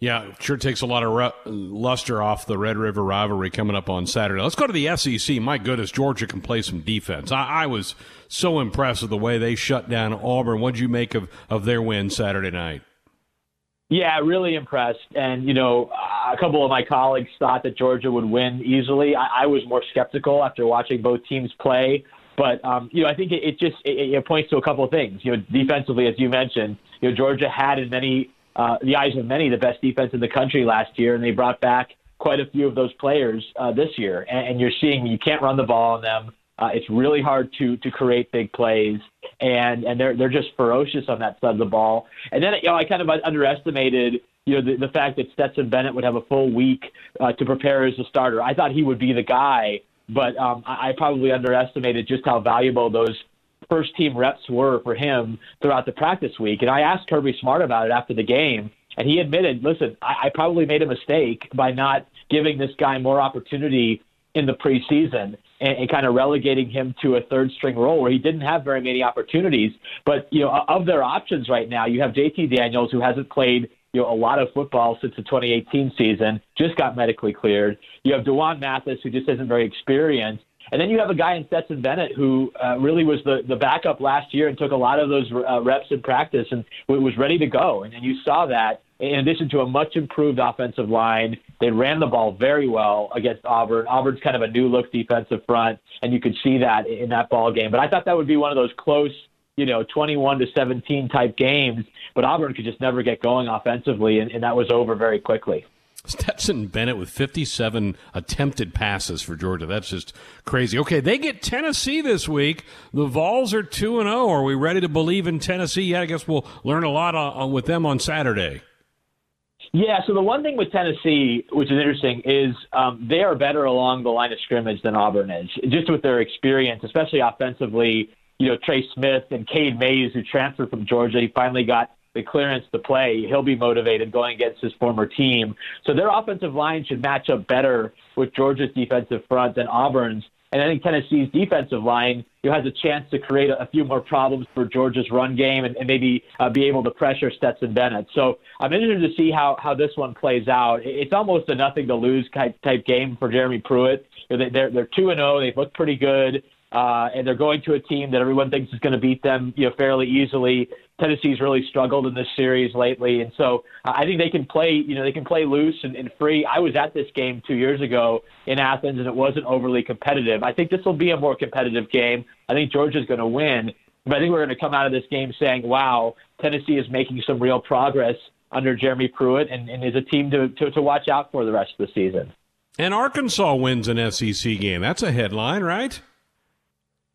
Yeah, sure takes a lot of luster off the Red River rivalry coming up on Saturday. Let's go to the SEC. My goodness, Georgia can play some defense. I, I was so impressed with the way they shut down Auburn. What'd you make of, of their win Saturday night? Yeah, really impressed. And, you know, a couple of my colleagues thought that Georgia would win easily. I, I was more skeptical after watching both teams play. But, um, you know, I think it, it just it, it points to a couple of things. You know, defensively, as you mentioned, you know, Georgia had in many uh, the eyes of many the best defense in the country last year, and they brought back quite a few of those players uh, this year. And, and you're seeing you can't run the ball on them. Uh, it's really hard to to create big plays, and and they're they're just ferocious on that side of the ball. And then you know I kind of underestimated you know the, the fact that Stetson Bennett would have a full week uh, to prepare as a starter. I thought he would be the guy, but um, I, I probably underestimated just how valuable those first team reps were for him throughout the practice week. And I asked Kirby Smart about it after the game, and he admitted, listen, I, I probably made a mistake by not giving this guy more opportunity in the preseason and, and kind of relegating him to a third string role where he didn't have very many opportunities. But, you know, of their options right now, you have JT Daniels, who hasn't played you know, a lot of football since the 2018 season, just got medically cleared. You have D'Wan Mathis, who just isn't very experienced. And then you have a guy in Stetson Bennett who uh, really was the, the backup last year and took a lot of those uh, reps in practice and was ready to go. And, and you saw that in addition to a much improved offensive line. They ran the ball very well against Auburn. Auburn's kind of a new look defensive front, and you could see that in that ball game. But I thought that would be one of those close, you know, 21 to 17 type games. But Auburn could just never get going offensively, and, and that was over very quickly. Stetson Bennett with 57 attempted passes for Georgia. That's just crazy. Okay, they get Tennessee this week. The Vols are 2 and 0. Are we ready to believe in Tennessee? Yeah, I guess we'll learn a lot on, on, with them on Saturday. Yeah, so the one thing with Tennessee, which is interesting, is um, they are better along the line of scrimmage than Auburn is, just with their experience, especially offensively. You know, Trey Smith and Cade Mays, who transferred from Georgia, he finally got the clearance to play, he'll be motivated going against his former team. So their offensive line should match up better with Georgia's defensive front than Auburn's. And I think Tennessee's defensive line know, has a chance to create a, few more problems for Georgia's run game and, and maybe uh, be able to pressure Stetson Bennett. So I'm interested to see how, how this one plays out. It's almost a nothing to lose type, type game for Jeremy Pruitt. They're, they're 2 and 0. They've looked pretty good. Uh, and they're going to a team that everyone thinks is going to beat them, you know, fairly easily. Tennessee's really struggled in this series lately, and so I think they can play, you know, they can play loose and, and free. I was at this game two years ago in Athens, and it wasn't overly competitive. I think this will be a more competitive game. I think Georgia's going to win, but I think we're going to come out of this game saying, "Wow, Tennessee is making some real progress under Jeremy Pruitt, and, and is a team to, to to watch out for the rest of the season." And Arkansas wins an SEC game. That's a headline, right?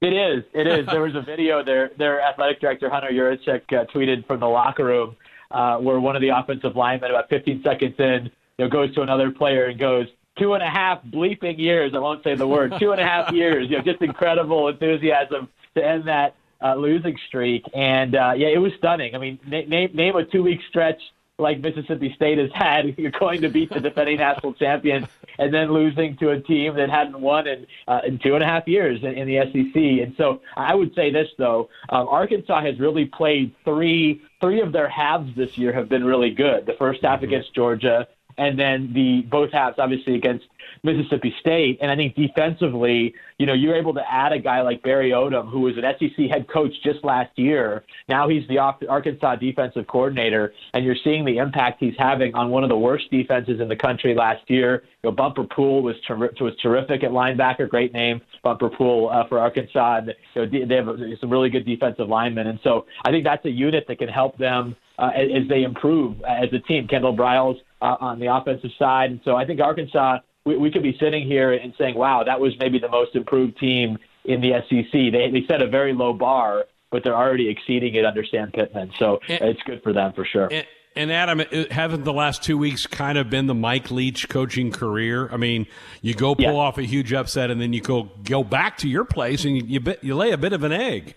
It is. It is. there was a video. Their their athletic director Hunter Yurachek uh, tweeted from the locker room uh, where one of the offensive linemen, about 15 seconds in, you know, goes to another player and goes two and a half bleeping years. I won't say the word. two and a half years. You know, just incredible enthusiasm to end that uh, losing streak. And uh, yeah, it was stunning. I mean, na- name name a two week stretch like Mississippi State has had, <laughs> you're going to beat the defending national champion and then losing to a team that hadn't won in, uh, in two and a half years in, in the SEC. And so I would say this though, um, Arkansas has really played three three of their halves this year have been really good. The first half against Georgia, and then the both halves obviously against Mississippi State. And I think defensively, you know, you're able to add a guy like Barry Odom, who was an SEC head coach just last year. Now he's the Arkansas defensive coordinator, and you're seeing the impact he's having on one of the worst defenses in the country last year. You know, Bumper Pool was ter- was terrific at linebacker, great name, Bumper Pool uh, for Arkansas. And, you know, they have some really good defensive linemen, and so I think that's a unit that can help them uh, as, they improve as a team. Kendall Briles uh, on the offensive side, and so I think Arkansas we, we could be sitting here and saying, wow, that was maybe the most improved team in the SEC. They, they set a very low bar, but they're already exceeding it under Sam Pittman. So and, it's good for them for sure. And, and Adam, haven't the last two weeks kind of been the Mike Leach coaching career? I mean, you go pull yeah. off a huge upset, and then you go go back to your place and you you, you lay a bit of an egg.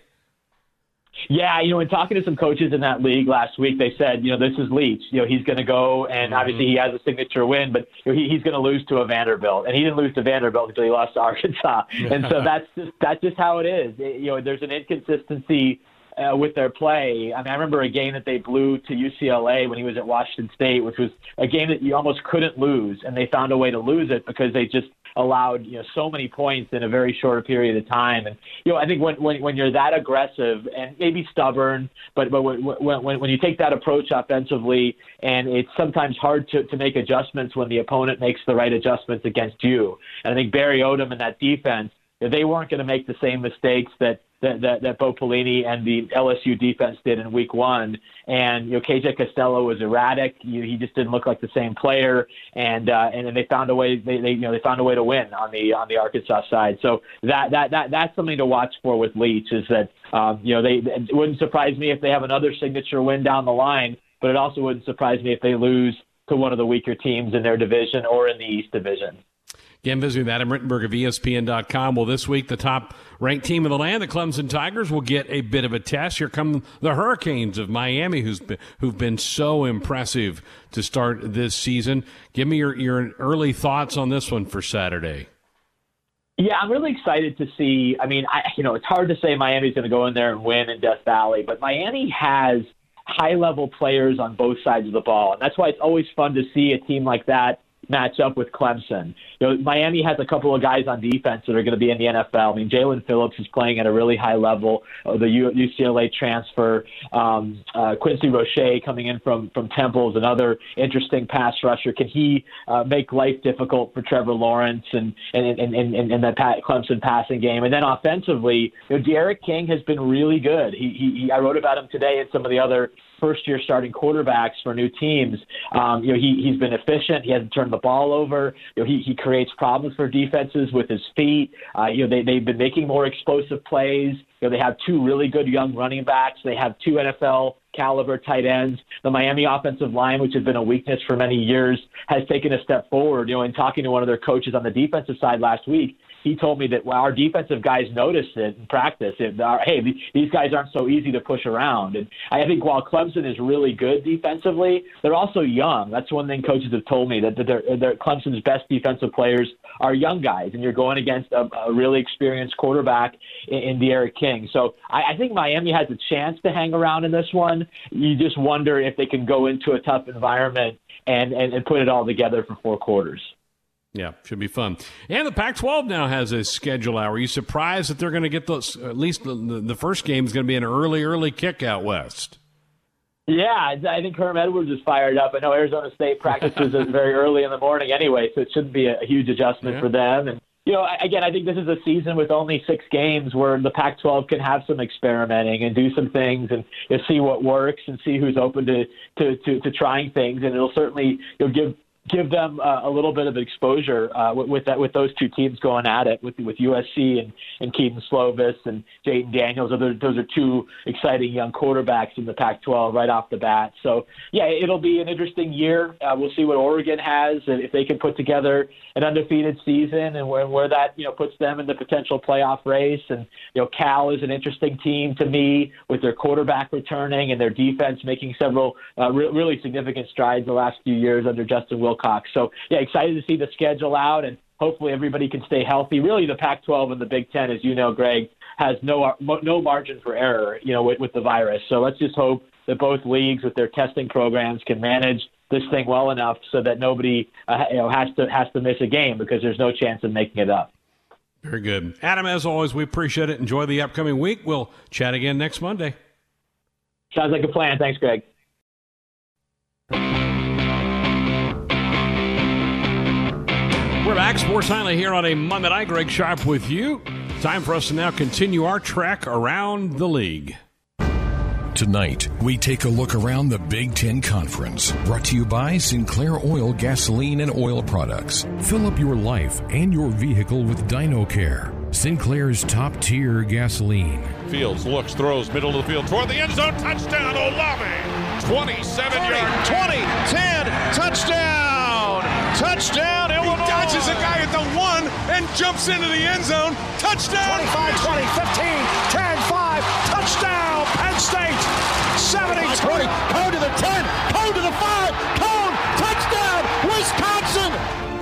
Yeah, you know, in talking to some coaches in that league last week, they said, you know, this is Leach. You know, he's going to go, and mm-hmm. obviously he has a signature win, but you know, he, he's going to lose to a Vanderbilt, and he didn't lose to Vanderbilt until he lost to Arkansas, and so that's just that's just how it is. It, you know, there's an inconsistency uh, with their play. I mean, I remember a game that they blew to UCLA when he was at Washington State, which was a game that you almost couldn't lose, and they found a way to lose it because they just allowed you know so many points in a very short period of time. And you know, I think when when, when you're that aggressive and maybe stubborn, but but when, when when you take that approach offensively, and it's sometimes hard to to make adjustments when the opponent makes the right adjustments against you. And I think Barry Odom and that defense they weren't going to make the same mistakes that that, that, that Bo Pelini and the LSU defense did in week one. And, you know, KJ Costello was erratic. You, he just didn't look like the same player. And, uh, and then they found a way, they, they, you know, they found a way to win on the, on the Arkansas side. So that, that, that, that's something to watch for with Leach is that, um, you know, they, it wouldn't surprise me if they have another signature win down the line, but it also wouldn't surprise me if they lose to one of the weaker teams in their division or in the East Division. Again, visiting Adam Rittenberg of ESPN.com. Well, this week, the top ranked team in the land, the Clemson Tigers, will get a bit of a test. Here come the Hurricanes of Miami, who's been, who've been so impressive to start this season. Give me your, your early thoughts on this one for Saturday. Yeah, I'm really excited to see. I mean, I, you know, it's hard to say Miami's going to go in there and win in Death Valley, but Miami has high level players on both sides of the ball. And that's why it's always fun to see a team like that match up with Clemson. You know, Miami has a couple of guys on defense that are going to be in the NFL. I mean, Jaelan Phillips is playing at a really high level. Uh, the UCLA transfer, um, uh, Quincy Roche coming in from from Temple is another interesting pass rusher. Can he uh, make life difficult for Trevor Lawrence and and and and, that Pat Clemson passing game? And then offensively, you know, D'Eriq King has been really good. He, he, he I wrote about him today and some of the other first year starting quarterbacks for new teams. Um, you know, he, he's been efficient. He hasn't turned the ball over. You know, he, he creates problems for defenses with his feet. Uh, you know, they, they've been making more explosive plays. You know, they have two really good young running backs. They have two NFL caliber tight ends. The Miami offensive line, which has been a weakness for many years, has taken a step forward. You know, in talking to one of their coaches on the defensive side last week, he told me that well, our defensive guys noticed it in practice. And, uh, hey, these guys aren't so easy to push around. And I think while Clemson is really good defensively, they're also young. That's one thing coaches have told me that they're, they're Clemson's best defensive players are young guys, and you're going against a, a really experienced quarterback in, in D'Eriq King. So I, I think Miami has a chance to hang around in this one. You just wonder if they can go into a tough environment and, and, and put it all together for four quarters. Yeah, should be fun. And the Pac-12 now has a schedule hour. Are you surprised that they're going to get those? At least the, the first game is going to be an early, early kick out west. Yeah, I think Herm Edwards is fired up. I know Arizona State practices very early in the morning anyway, so it shouldn't be a huge adjustment yeah. for them. And you know, again, I think this is a season with only six games where the Pac-12 can have some experimenting and do some things and you know, see what works and see who's open to, to, to, to trying things. And it'll certainly you know, give give them uh, a little bit of exposure uh, with, with that with those two teams going at it with with USC and and Kedon Slovis and Jayden Daniels. Those, those are two exciting young quarterbacks in the Pac-12 right off the bat. So yeah, it'll be an interesting year. Uh, we'll see what Oregon has and if they can put together an undefeated season and where where that you know puts them in the potential playoff race. And you know Cal is an interesting team to me with their quarterback returning and their defense making several uh, re- really significant strides the last few years under Justin Wilson Wilcox. So yeah, excited to see the schedule out, and hopefully everybody can stay healthy. Really, the Pac-12 and the Big Ten, as you know, Greg, has no no margin for error, you know, with, with the virus. So let's just hope that both leagues, with their testing programs, can manage this thing well enough so that nobody uh, you know has to has to miss a game because there's no chance of making it up. Very good, Adam. As always, we appreciate it. Enjoy the upcoming week. We'll chat again next Monday. Sounds like a plan. Thanks, Greg. Back, Sports Nightly here on a Monday night. Greg Sharp with you. Time for us to now continue our trek around the league. Tonight, we take a look around the Big Ten Conference. Brought to you by Sinclair Oil Gasoline and Oil Products. Fill up your life and your vehicle with DinoCare, Sinclair's top tier gasoline. Fields looks, throws, middle of the field toward the end zone. Touchdown, Olave. 27 yards. 20, 10, touchdown. Touchdown, Illinois. He guy at the one and jumps into the end zone. Touchdown. 25 20, 15, 10, 5. Touchdown, Penn State. 70 20. Cone to the 10. Cone to the 5. Cone. Touchdown, Wisconsin.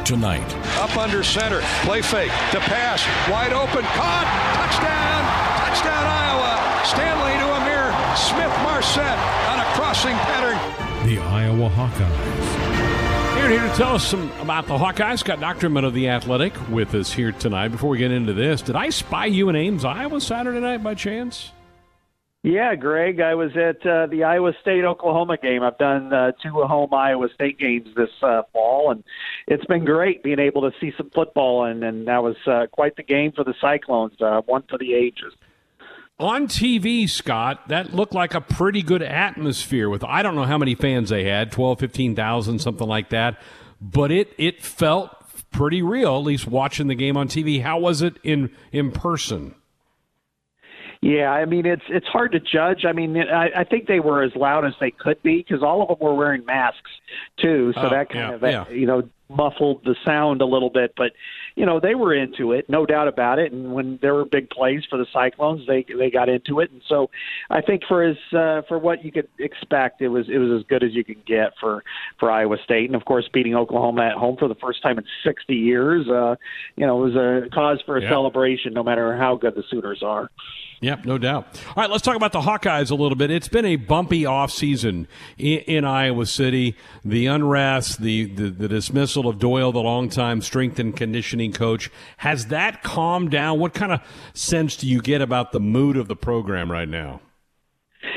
Tonight. Up under center. Play fake. To pass. Wide open. Caught. Touchdown. Touchdown, Iowa. Stanley to Ihmir. Smith Marsette on a crossing pattern. The Iowa Hawkeyes. Here, here to tell us some about the Hawkeyes. Got Dochterman of the Athletic with us here tonight. Before we get into this, did I spy you in Ames, Iowa, Saturday night by chance? Yeah, Greg, I was at uh, the Iowa State Oklahoma game. I've done uh, two home Iowa State games this uh, fall, and it's been great being able to see some football. And, and that was uh, quite the game for the Cyclones, uh, one for the ages on TV, Scott, that looked like a pretty good atmosphere with I don't know how many fans they had, 12, 15,000, something like that, but it it felt pretty real at least watching the game on TV. How was it in in person? Yeah, I mean it's it's hard to judge. I mean, I, I think they were as loud as they could be because all of them were wearing masks too, so oh, that kind yeah, of uh, yeah. you know muffled the sound a little bit. But you know they were into it, no doubt about it. And when there were big plays for the Cyclones, they they got into it. And so I think for as uh, for what you could expect, it was it was as good as you could get for for Iowa State. And of course, beating Oklahoma at home for the first time in 60 years, uh, you know, was a cause for a yeah. celebration, no matter how good the Sooners are. Yep, no doubt. All right, let's talk about the Hawkeyes a little bit. It's been a bumpy offseason in, in Iowa City. The unrest, the, the, the dismissal of Doyle, the longtime strength and conditioning coach. Has that calmed down? What kind of sense do you get about the mood of the program right now?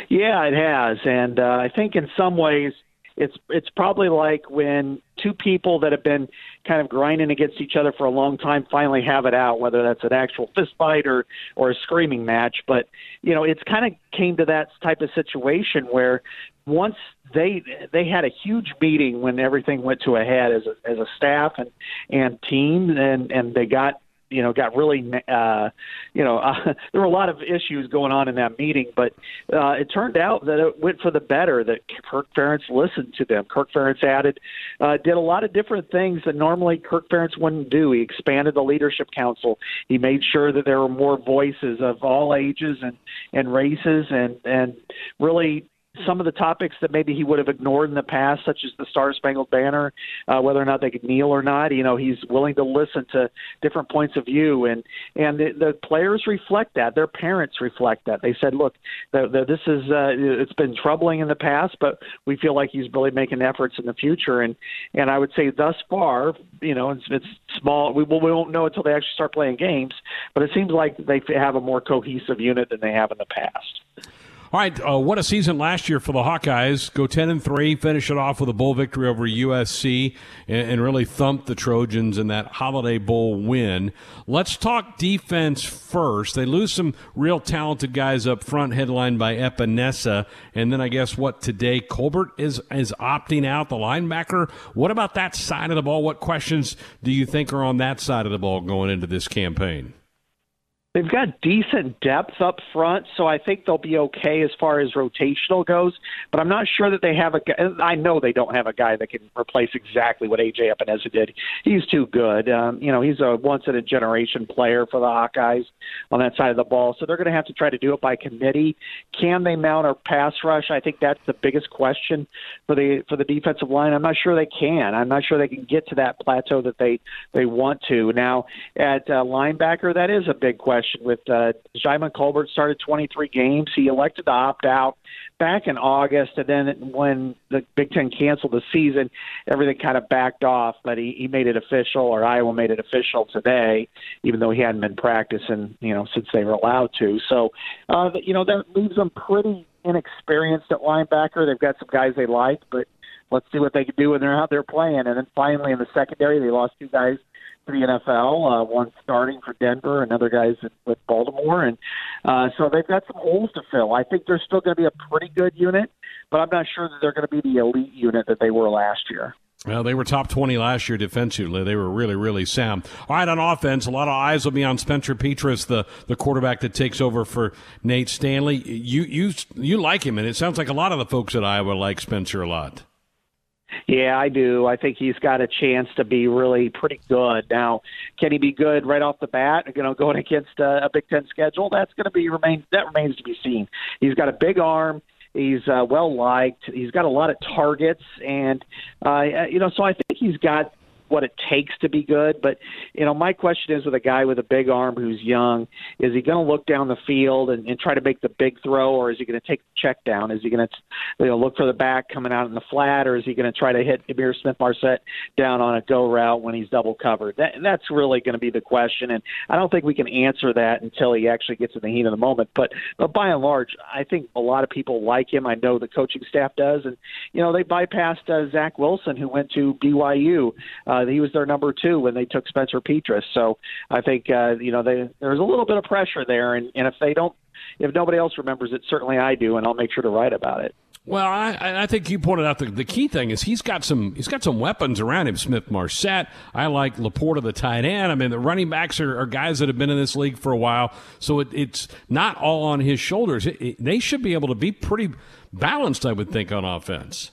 Yeah, it has. And uh, I think in some ways – it's it's probably like when two people that have been kind of grinding against each other for a long time finally have it out, whether that's an actual fist fight or or a screaming match. But you know, it's kind of came to that type of situation where once they they had a huge meeting when everything went to a head as a as a staff and and team and and they got you know, got really, uh, you know, uh, <laughs> there were a lot of issues going on in that meeting, but uh, it turned out that it went for the better. That Kirk Ferentz listened to them. Kirk Ferentz added, uh, did a lot of different things that normally Kirk Ferentz wouldn't do. He expanded the leadership council. He made sure that there were more voices of all ages and and races, and and really some of the topics that maybe he would have ignored in the past, such as the Star Spangled Banner, uh, whether or not they could kneel or not. You know, he's willing to listen to different points of view, and and the, the players reflect that. Their parents reflect that. They said, "Look, the, the, this is uh, it's been troubling in the past, but we feel like he's really making efforts in the future." And and I would say thus far, you know, it's, it's small. We we won't know until they actually start playing games, but it seems like they have a more cohesive unit than they have in the past. All right, uh, what a season last year for the Hawkeyes. Go ten and three, finish it off with a bowl victory over USC, and, and, really thump the Trojans in that Holiday Bowl win. Let's talk defense first. They lose some real talented guys up front, headlined by Epenesa, and then I guess what today Colbert is is opting out, the linebacker. What about that side of the ball? What questions do you think are on that side of the ball going into this campaign? They've got decent depth up front, so I think they'll be okay as far as rotational goes. But I'm not sure that they have a. I know they don't have a guy that can replace exactly what AJ Epenesa did. He's too good. Um, you know, he's a once in a generation player for the Hawkeyes on that side of the ball. So they're going to have to try to do it by committee. Can they mount a pass rush? I think that's the biggest question for the for the defensive line. I'm not sure they can. I'm not sure they can get to that plateau that they they want to. Now at uh, linebacker, that is a big question question with uh, Djimon Colbert started 23 games. He elected to opt out back in August, and then when the Big Ten canceled the season, everything kind of backed off. But he, he made it official, or Iowa made it official today, even though he hadn't been practicing, you know, since they were allowed to. So, uh, you know, that leaves them pretty inexperienced at linebacker. They've got some guys they like, but let's see what they can do when they're out there playing. And then finally in the secondary, they lost two guys to the NFL. Uh, one starting for Denver, another guy's with Baltimore, and uh, so they've got some holes to fill. I think they're still going to be a pretty good unit, but I'm not sure that they're going to be the elite unit that they were last year. Well, they were top 20 last year defensively. They were really, really sound. All right, on offense, a lot of eyes will be on Spencer Petras, the, the quarterback that takes over for Nate Stanley. You, you, you like him, and it sounds like a lot of the folks at Iowa like Spencer a lot. Yeah, I do. I think he's got a chance to be really pretty good. Now, can he be good right off the bat? You know, going against a, a Big Ten schedule, that's going to be remain that remains to be seen. He's got a big arm. He's uh, well liked. He's got a lot of targets, and uh, you know, so I think he's got what it takes to be good. But you know, my question is with a guy with a big arm who's young, is he going to look down the field and, and try to make the big throw, or is he going to take the check down? Is he going to you know look for the back coming out in the flat, or is he going to try to hit Ihmir Smith-Marsette down on a go route when he's double covered? That that's really going to be the question, and I don't think we can answer that until he actually gets in the heat of the moment. But but by and large, I think a lot of people like him. I know the coaching staff does, and you know they bypassed uh, Zach Wilson, who went to BYU. Uh, uh, he was their number two when they took Spencer Petras. So I think uh, you know they, there's a little bit of pressure there, and, and if they don't, if nobody else remembers it, certainly I do, and I'll make sure to write about it. Well, I, I think you pointed out the, the key thing is he's got some he's got some weapons around him. Smith-Marsette, I like Laporta, the tight end. I mean, the running backs are, are guys that have been in this league for a while, so it, it's not all on his shoulders. It, it, they should be able to be pretty balanced, I would think, on offense.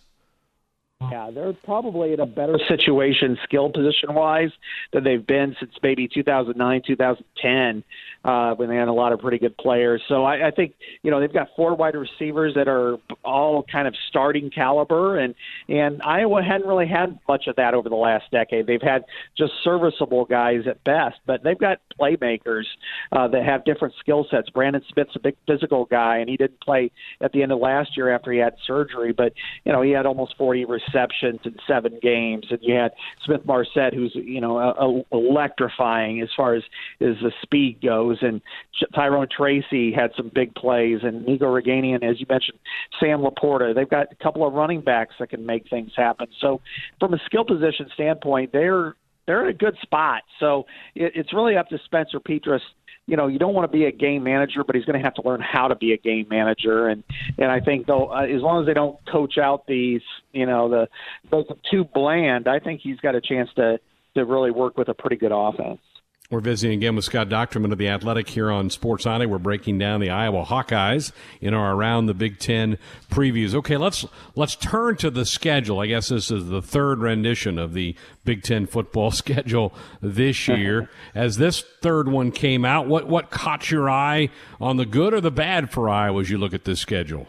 Yeah, they're probably in a better situation skill position wise than they've been since maybe 2009, 2010 uh, when they had a lot of pretty good players. So I, I think you know they've got four wide receivers that are all kind of starting caliber, and and Iowa hadn't really had much of that over the last decade. They've had just serviceable guys at best, but they've got playmakers uh, that have different skill sets. Brandon Smith's a big physical guy, and he didn't play at the end of last year after he had surgery, but you know he had almost 40 receptions in seven games, and you had Smith-Marsette, who's you know a, a electrifying as far as as the speed goes and Tyrone Tracy had some big plays, and Nico Ragainian, as you mentioned, Sam Laporta. They've got a couple of running backs that can make things happen. So, from a skill position standpoint, they're they're in a good spot. So it, it's really up to Spencer Petras. You know, you don't want to be a game manager, but he's going to have to learn how to be a game manager. And and I think though, as long as they don't coach out these, you know, the those too bland, I think he's got a chance to to really work with a pretty good offense. We're visiting again with Scott Dochterman of The Athletic here on Sports Eye. We're breaking down the Iowa Hawkeyes in our Around the Big Ten previews. Okay, let's let's turn to the schedule. I guess this is the third rendition of the Big Ten football <laughs> schedule this <laughs> year. As this third one came out, what what caught your eye on the good or the bad for Iowa as you look at this schedule?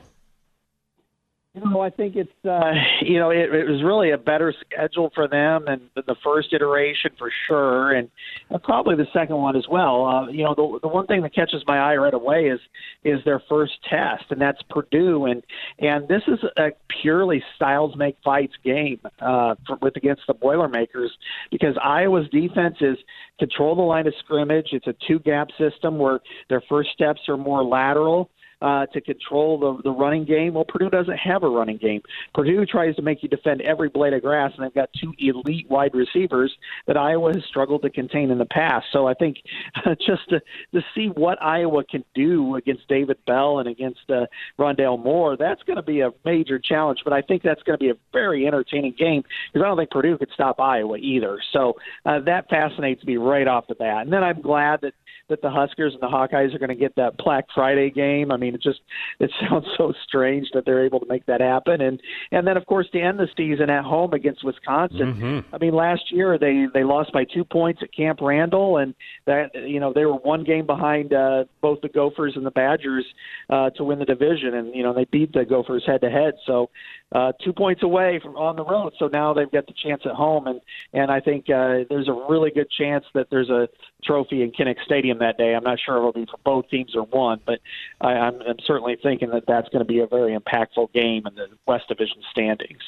You know, I think it's uh, you know it, it was really a better schedule for them than, the first iteration for sure, and, and probably the second one as well. Uh, you know, the, the one thing that catches my eye right away is is their first test, and that's Purdue, and and this is a purely styles make fights game uh, for, with against the Boilermakers because Iowa's defense is control the line of scrimmage. It's a two gap system where their first steps are more lateral uh, to control the, the running game. Well, Purdue doesn't have a running game. Purdue tries to make you defend every blade of grass, and they've got two elite wide receivers that Iowa has struggled to contain in the past. So I think <laughs> just to, to see what Iowa can do against David Bell and against uh, Rondale Moore, that's going to be a major challenge. But I think that's going to be a very entertaining game because I don't think Purdue could stop Iowa either. So uh, that fascinates me right off the bat. And then I'm glad that that the Huskers and the Hawkeyes are going to get that Black Friday game. I mean, it just it <laughs> sounds so strange that they're able to make that happen. And and then of course to end the season at home against Wisconsin. Mm-hmm. I mean, last year they they lost by two points at Camp Randall, and that you know they were one game behind uh, both the Gophers and the Badgers uh, to win the division, and you know they beat the Gophers head to head. So uh, two points away from on the road. So now they've got the chance at home, and and I think uh, there's a really good chance that there's a trophy in Kinnick Stadium that day. I'm not sure it'll be for both teams or one, but I, I'm, I'm certainly thinking that that's going to be a very impactful game in the West Division standings.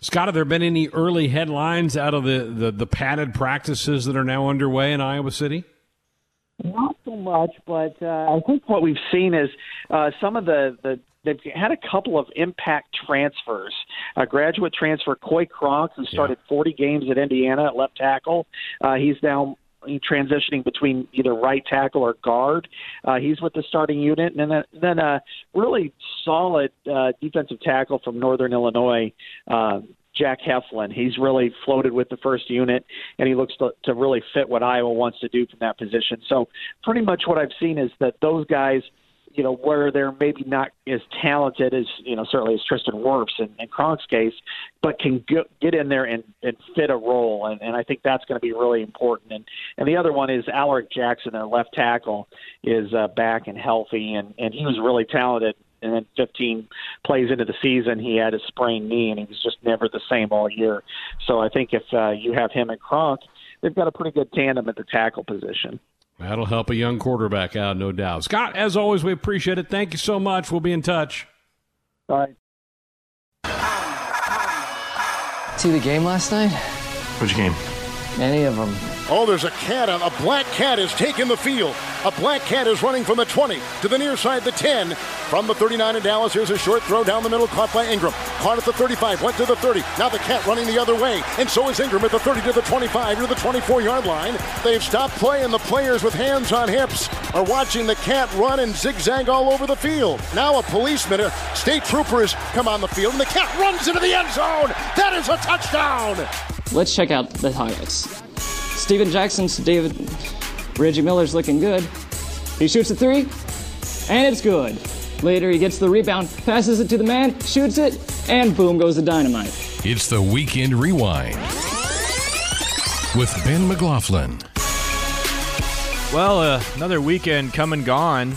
Scott, have there been any early headlines out of the, the, the padded practices that are now underway in Iowa City? Not so much, but uh, I think what we've seen is uh, some of the, the they've had a couple of impact transfers. A graduate transfer, Coy Cronk, who started yeah. 40 games at Indiana at left tackle. Uh, he's now transitioning between either right tackle or guard. Uh, he's with the starting unit, and then then a really solid uh, defensive tackle from Northern Illinois. Uh, Jack Heflin. He's really floated with the first unit, and he looks to, to really fit what Iowa wants to do from that position. So, pretty much what I've seen is that those guys – you know, where they're maybe not as talented as, you know, certainly as Tristan Wirfs in, in Cronk's case, but can get, get in there and, and fit a role. And, and I think that's going to be really important. And, and the other one is Alaric Jackson, their left tackle, is uh, back and healthy, and, and he was really talented and then 15 plays into the season, he had a sprained knee, and he was just never the same all year. So I think if uh, you have him and Cronk, they've got a pretty good tandem at the tackle position. That'll help a young quarterback out, no doubt. Scott, as always, we appreciate it. Thank you so much. We'll be in touch. All right. See the game last night? Which game? Any of them. Oh, there's a cat. A black cat is taking the field. A black cat is running from the 20 to the near side, the 10. From the 39 in Dallas, here's a short throw down the middle, caught by Ingram. Caught at the 35, went to the 30. Now the cat running the other way. And so is Ingram at the 30 to the 25 to the 24 yard line. They've stopped playing. The players with hands on hips are watching the cat run and zigzag all over the field. Now a policeman, a state trooper has come on the field, and the cat runs into the end zone. That is a touchdown. Let's check out the highlights. Steven Jackson's David Reggie Miller's looking good. He shoots a three, and it's good. Later, he gets the rebound, passes it to the man, shoots it, and boom goes the dynamite. It's the Weekend Rewind with Ben McLaughlin. Well, uh, another weekend come and gone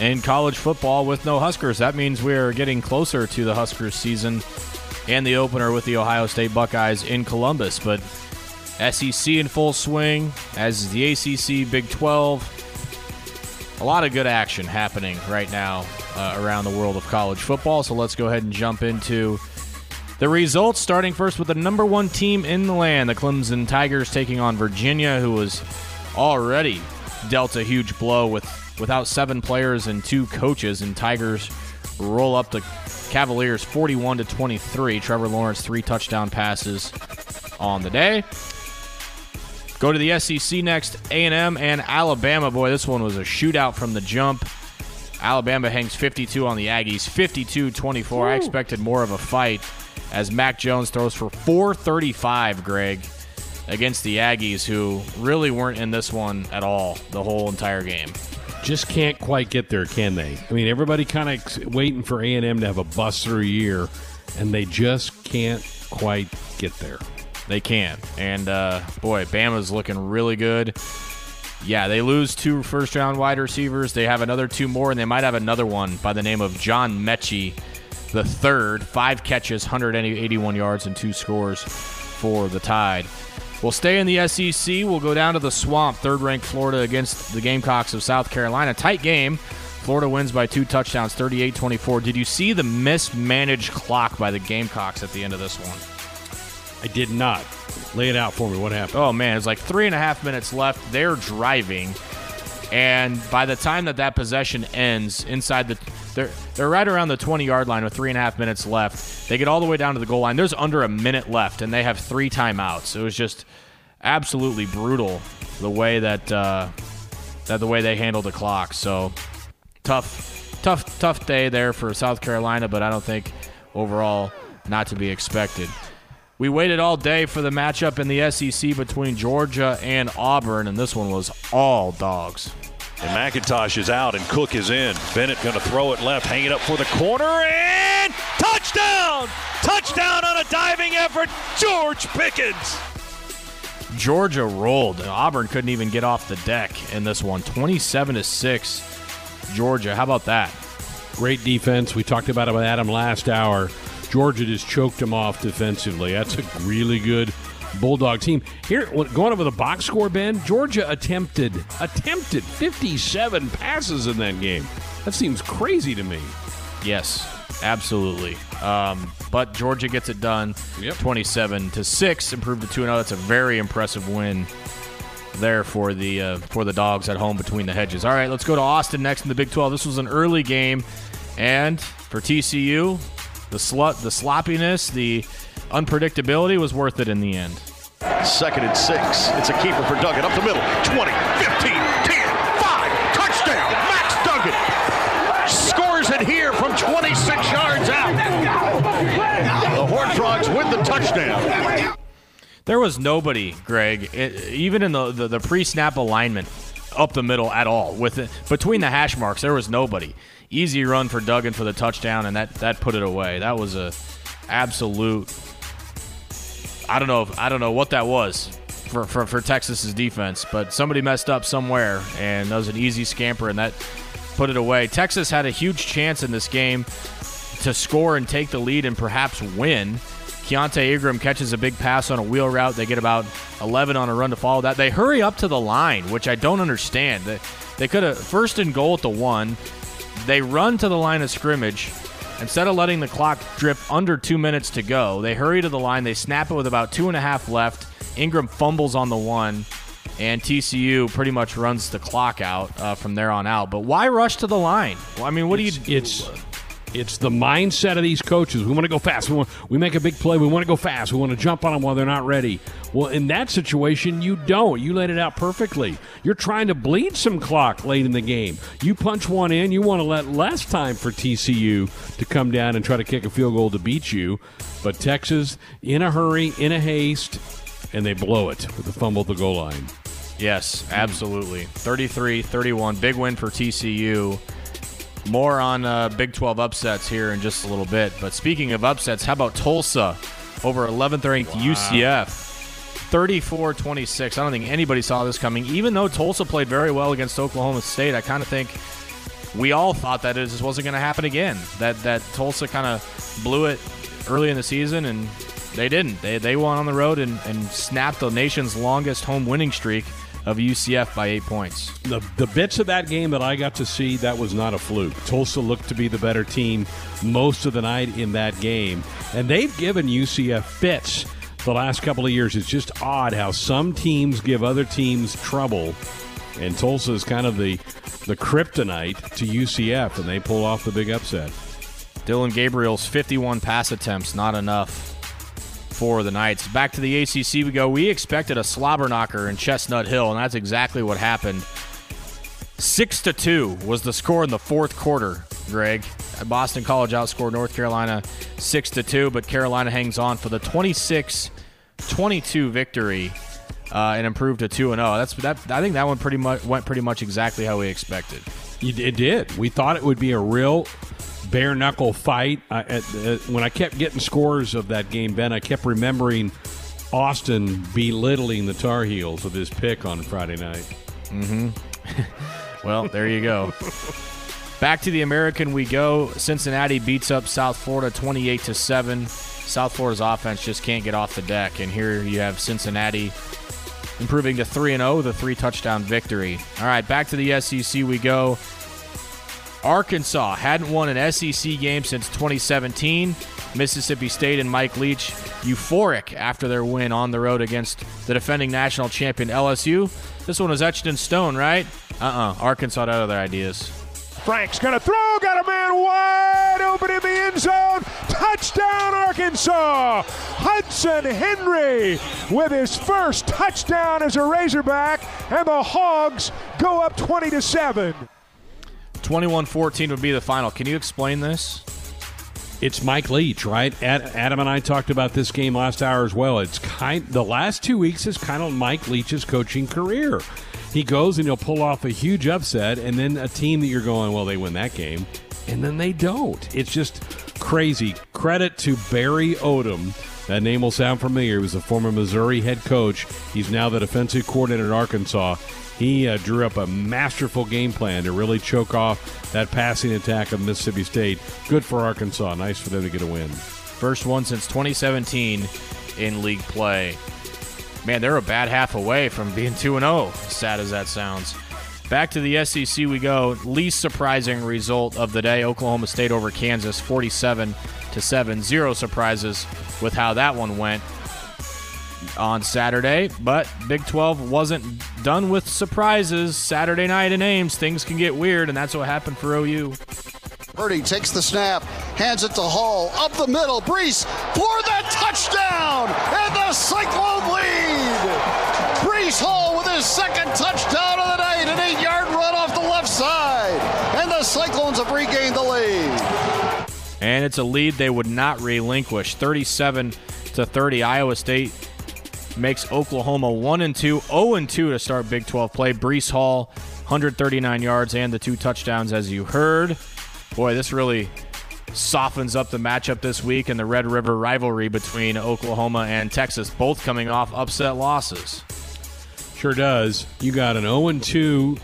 in college football with no Huskers. That means we're getting closer to the Huskers season and the opener with the Ohio State Buckeyes in Columbus. But SEC in full swing, as is the ACC, Big 12. A lot of good action happening right now uh, around the world of college football. So let's go ahead and jump into the results, starting first with the number one team in the land, the Clemson Tigers taking on Virginia, who was already dealt a huge blow with without seven players and two coaches, and Tigers roll up the Cavaliers 41 to 23. Trevor Lawrence three touchdown passes on the day. Go to the SEC next. A&M and Alabama. Boy, this one was a shootout from the jump. Alabama hangs 52 on the Aggies, 52-24. I expected more of a fight as Mac Jones throws for 435, Greg. against the Aggies, who really weren't in this one at all the whole entire game. Just can't quite get there, can they? I mean, everybody kind of waiting for A and M to have a bust through year, and they just can't quite get there. They can. And uh, boy, Bama's looking really good. Yeah, they lose two first round wide receivers. They have another two more, and they might have another one by the name of John Metchie, the third. Five catches, 181 yards, and two scores for the Tide. We'll stay in the SEC. We'll go down to the swamp. Third ranked Florida against the Gamecocks of South Carolina. Tight game. Florida wins by two touchdowns, 38 24. Did you see the mismanaged clock by the Gamecocks at the end of this one? I did not. Lay it out for me. What happened? Oh, man. It's like three and a half minutes left. They're driving. And by the time that that possession ends inside the. They're, they're right around the 20 yard line with three and a half minutes left. They get all the way down to the goal line. There's under a minute left, and they have three timeouts. It was just absolutely brutal the way that uh, that the way they handled the clock. So tough, tough, tough day there for South Carolina, but I don't think overall not to be expected. We waited all day for the matchup in the SEC between Georgia and Auburn, and this one was all dogs. And McIntosh is out and Cook is in. Bennett going to throw it left, hang it up for the corner, and touchdown! Touchdown on a diving effort, George Pickens. Georgia rolled. Auburn couldn't even get off the deck in this one. 27 to 6. Georgia. How about that? Great defense. We talked about it with Adam last hour. Georgia just choked them off defensively. That's a really good Bulldog team. Here, going over the box score, Ben, Georgia attempted attempted 57 passes in that game. That seems crazy to me. Yes, absolutely. Um, but Georgia gets it done. Yep. 27 to six, improved to two and zero. That's a very impressive win there for the uh, for the dogs at home between the hedges. All right, let's go to Austin next in the Big 12. This was an early game, and for TCU, the slut, the sloppiness, the unpredictability was worth it in the end. Second and six. It's a keeper for Duggan up the middle. 20, 15, 10, 5. Touchdown. Max Duggan scores it here from 26 yards out. The Horned Frogs win the touchdown. There was nobody, Greg, it, even in the, the, the pre snap alignment up the middle at all. With it, between the hash marks, there was nobody. Easy run for Duggan for the touchdown, and that, that put it away. That was a absolute. I don't know. If, I don't know what that was for, for, for Texas's defense, but somebody messed up somewhere, and that was an easy scamper, and that put it away. Texas had a huge chance in this game to score and take the lead and perhaps win. Keaontay Ingram catches a big pass on a wheel route. They get about 11 on a run to follow that. They hurry up to the line, which I don't understand. They, they could have first and goal at the one. They run to the line of scrimmage. Instead of letting the clock drip under two minutes to go, they hurry to the line. They snap it with about two and a half left. Ingram fumbles on the one, and TCU pretty much runs the clock out uh, from there on out. But why rush to the line? Well, I mean, what it's, do you? It's it's the mindset of these coaches. We want to go fast. We, want, we make a big play. We want to go fast. We want to jump on them while they're not ready. Well, in that situation, you don't. You laid it out perfectly. You're trying to bleed some clock late in the game. You punch one in. You want to let less time for TCU to come down and try to kick a field goal to beat you. But Texas, in a hurry, in a haste, and they blow it with the fumble at the goal line. Yes, absolutely. 33 31. Big win for TCU. More on uh, Big 12 upsets here in just a little bit. But speaking of upsets, how about Tulsa over 11th ranked wow. UCF? 34 26. I don't think anybody saw this coming. Even though Tulsa played very well against Oklahoma State, I kind of think we all thought that it just wasn't going to happen again. That that Tulsa kind of blew it early in the season, and they didn't. They, they won on the road and, and snapped the nation's longest home winning streak of UCF by eight points. The, the bits of that game that I got to see, that was not a fluke. Tulsa looked to be the better team most of the night in that game, and they've given UCF fits the last couple of years. It's just odd how some teams give other teams trouble, and Tulsa is kind of the the kryptonite to UCF, and they pull off the big upset. Dillon Gabriel's 51 pass attempts, not enough for the Knights. Back to the ACC we go. We expected a slobber knocker in Chestnut Hill, and that's exactly what happened. Six to two was the score in the fourth quarter. Greg, Boston College outscored North Carolina six to two, but Carolina hangs on for the 26-22 victory uh, and improved to two and zero. That's that. I think that one pretty much went pretty much exactly how we expected. It did. We thought it would be a real bare knuckle fight. I, at, when I kept getting scores of that game, Ben, I kept remembering Austin belittling the Tar Heels with his pick on Friday night. Mm-hmm. <laughs> well, there you go. Back to the American we go. Cincinnati beats up South Florida 28 to 7. South Florida's offense just can't get off the deck and here you have Cincinnati improving to 3 and 0 the three touchdown victory. All right, back to the SEC we go. Arkansas hadn't won an SEC game since 2017. Mississippi State and Mike Leach euphoric after their win on the road against the defending national champion LSU. This one was etched in stone, right? Uh uh Arkansas had other ideas. Frank's going to throw, got a man wide open in the end zone. Touchdown, Arkansas! Hudson Henry with his first touchdown as a Razorback, and the Hogs go up 20 to 7. 21-14 would be the final. Can you explain this? It's Mike Leach, right? Adam and I talked about this game last hour as well. It's kind the last two weeks is kind of Mike Leach's coaching career. He goes and he'll pull off a huge upset, and then a team that you're going, well, they win that game, and then they don't. It's just crazy. Credit to Barry Odom. That name will sound familiar. He was a former Missouri head coach. He's now the defensive coordinator at Arkansas. He uh, drew up a masterful game plan to really choke off that passing attack of Mississippi State. Good for Arkansas. Nice for them to get a win. First one since 2017 in league play. Man, they're a bad half away from being 2 0, sad as that sounds. Back to the SEC we go. Least surprising result of the day Oklahoma State over Kansas, 47 to 7. Zero surprises with how that one went on Saturday, but Big 12 wasn't done with surprises. Saturday night in Ames, things can get weird, and that's what happened for OU. Purdy takes the snap, hands it to Hall, up the middle, Breece for the touchdown, and the Cyclone lead. Breece Hall with his second touchdown of the night, an eight-yard run off the left side, and the Cyclones have regained the lead. And it's a lead they would not relinquish, 37 to 30. Iowa State makes Oklahoma 1 and 2, 0 and 2 to start Big 12 play. Breece Hall, 139 yards and the two touchdowns, as you heard. Boy, this really softens up the matchup this week in the Red River rivalry between Oklahoma and Texas, both coming off upset losses. Sure does. You got an 0 and 2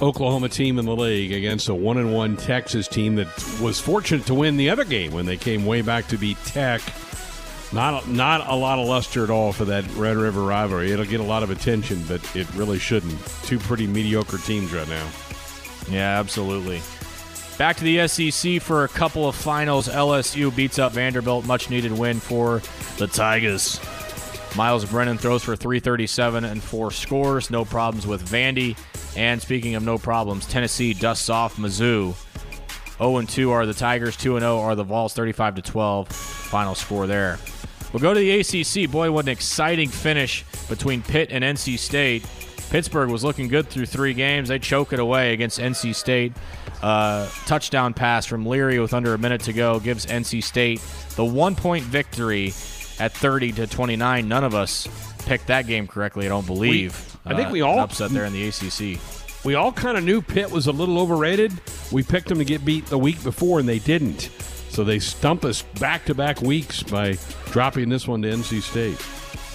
Oklahoma team in the league against a 1 and 1 Texas team that was fortunate to win the other game when they came way back to beat Tech not not a lot of luster at all for that Red River rivalry. It'll get a lot of attention, but it really shouldn't. Two pretty mediocre teams right now. Yeah, absolutely. Back to the SEC for a couple of finals. LSU beats up Vanderbilt. Much needed win for the Tigers. Myles Brennan throws for 337 and four scores. No problems with Vandy. And speaking of no problems, Tennessee dusts off Mizzou. 0 2 are the Tigers. 2 0 are the Vols. 35 to 12. Final score there. We'll go to the ACC. Boy, what an exciting finish between Pitt and NC State. Pittsburgh was looking good through three games. They choke it away against NC State. Uh, touchdown pass from Leary with under a minute to go gives NC State the one point victory at 30 to 29. None of us picked that game correctly, I don't believe. We, I think we uh, all upset there in the ACC. We all kind of knew Pitt was a little overrated. We picked them to get beat the week before, and they didn't. So they stump us back to back weeks by dropping this one to NC State.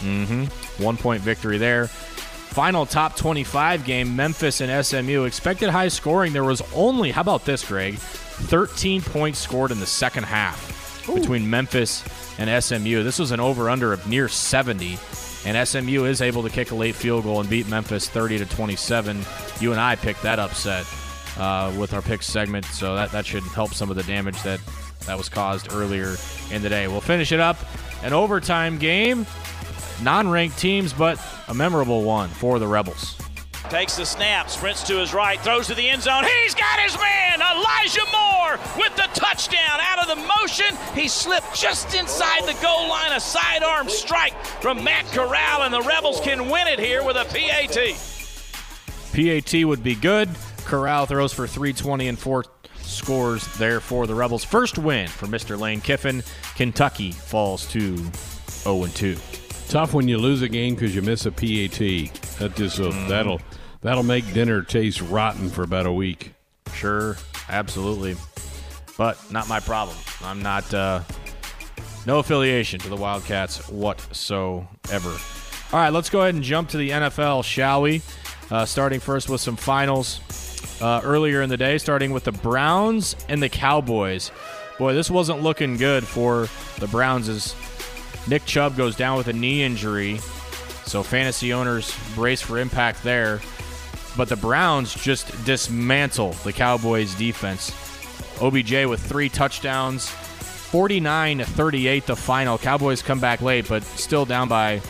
Mm-hmm. One point victory there. Final top 25 game, Memphis and SMU. Expected high scoring. There was only, how about this, Greg? 13 points scored in the second half Ooh. between Memphis and SMU. This was an over under of near 70. And SMU is able to kick a late field goal and beat Memphis 30 to 27. You and I picked that upset uh, with our pick segment, so that, that should help some of the damage that that was caused earlier in the day. We'll finish it up. An overtime game. Non ranked teams, but a memorable one for the Rebels. Takes the snap, sprints to his right, throws to the end zone. He's got his man, Elijah Moore, with the touchdown. Out of the motion, he slipped just inside the goal line. A sidearm strike from Matt Corral, and the Rebels can win it here with a PAT. PAT would be good. Corral throws for 320 and four scores there for the Rebels. First win for Mr. Lane Kiffin. Kentucky falls to 0 2. tough when you lose a game because you miss a PAT. That just uh, Mm-hmm. that'll that'll make dinner taste rotten for about a week. Sure, absolutely. But not my problem. I'm not uh, no affiliation to the Wildcats whatsoever. All right, let's go ahead and jump to the NFL, shall we? Uh, starting first with some finals uh, earlier in the day, starting with the Browns and the Cowboys. Boy, this wasn't looking good for the Browns as Nick Chubb goes down with a knee injury. So fantasy owners brace for impact there. But the Browns just dismantle the Cowboys defense. OBJ with three touchdowns, 49 to 38 the final. Cowboys come back late, but still down by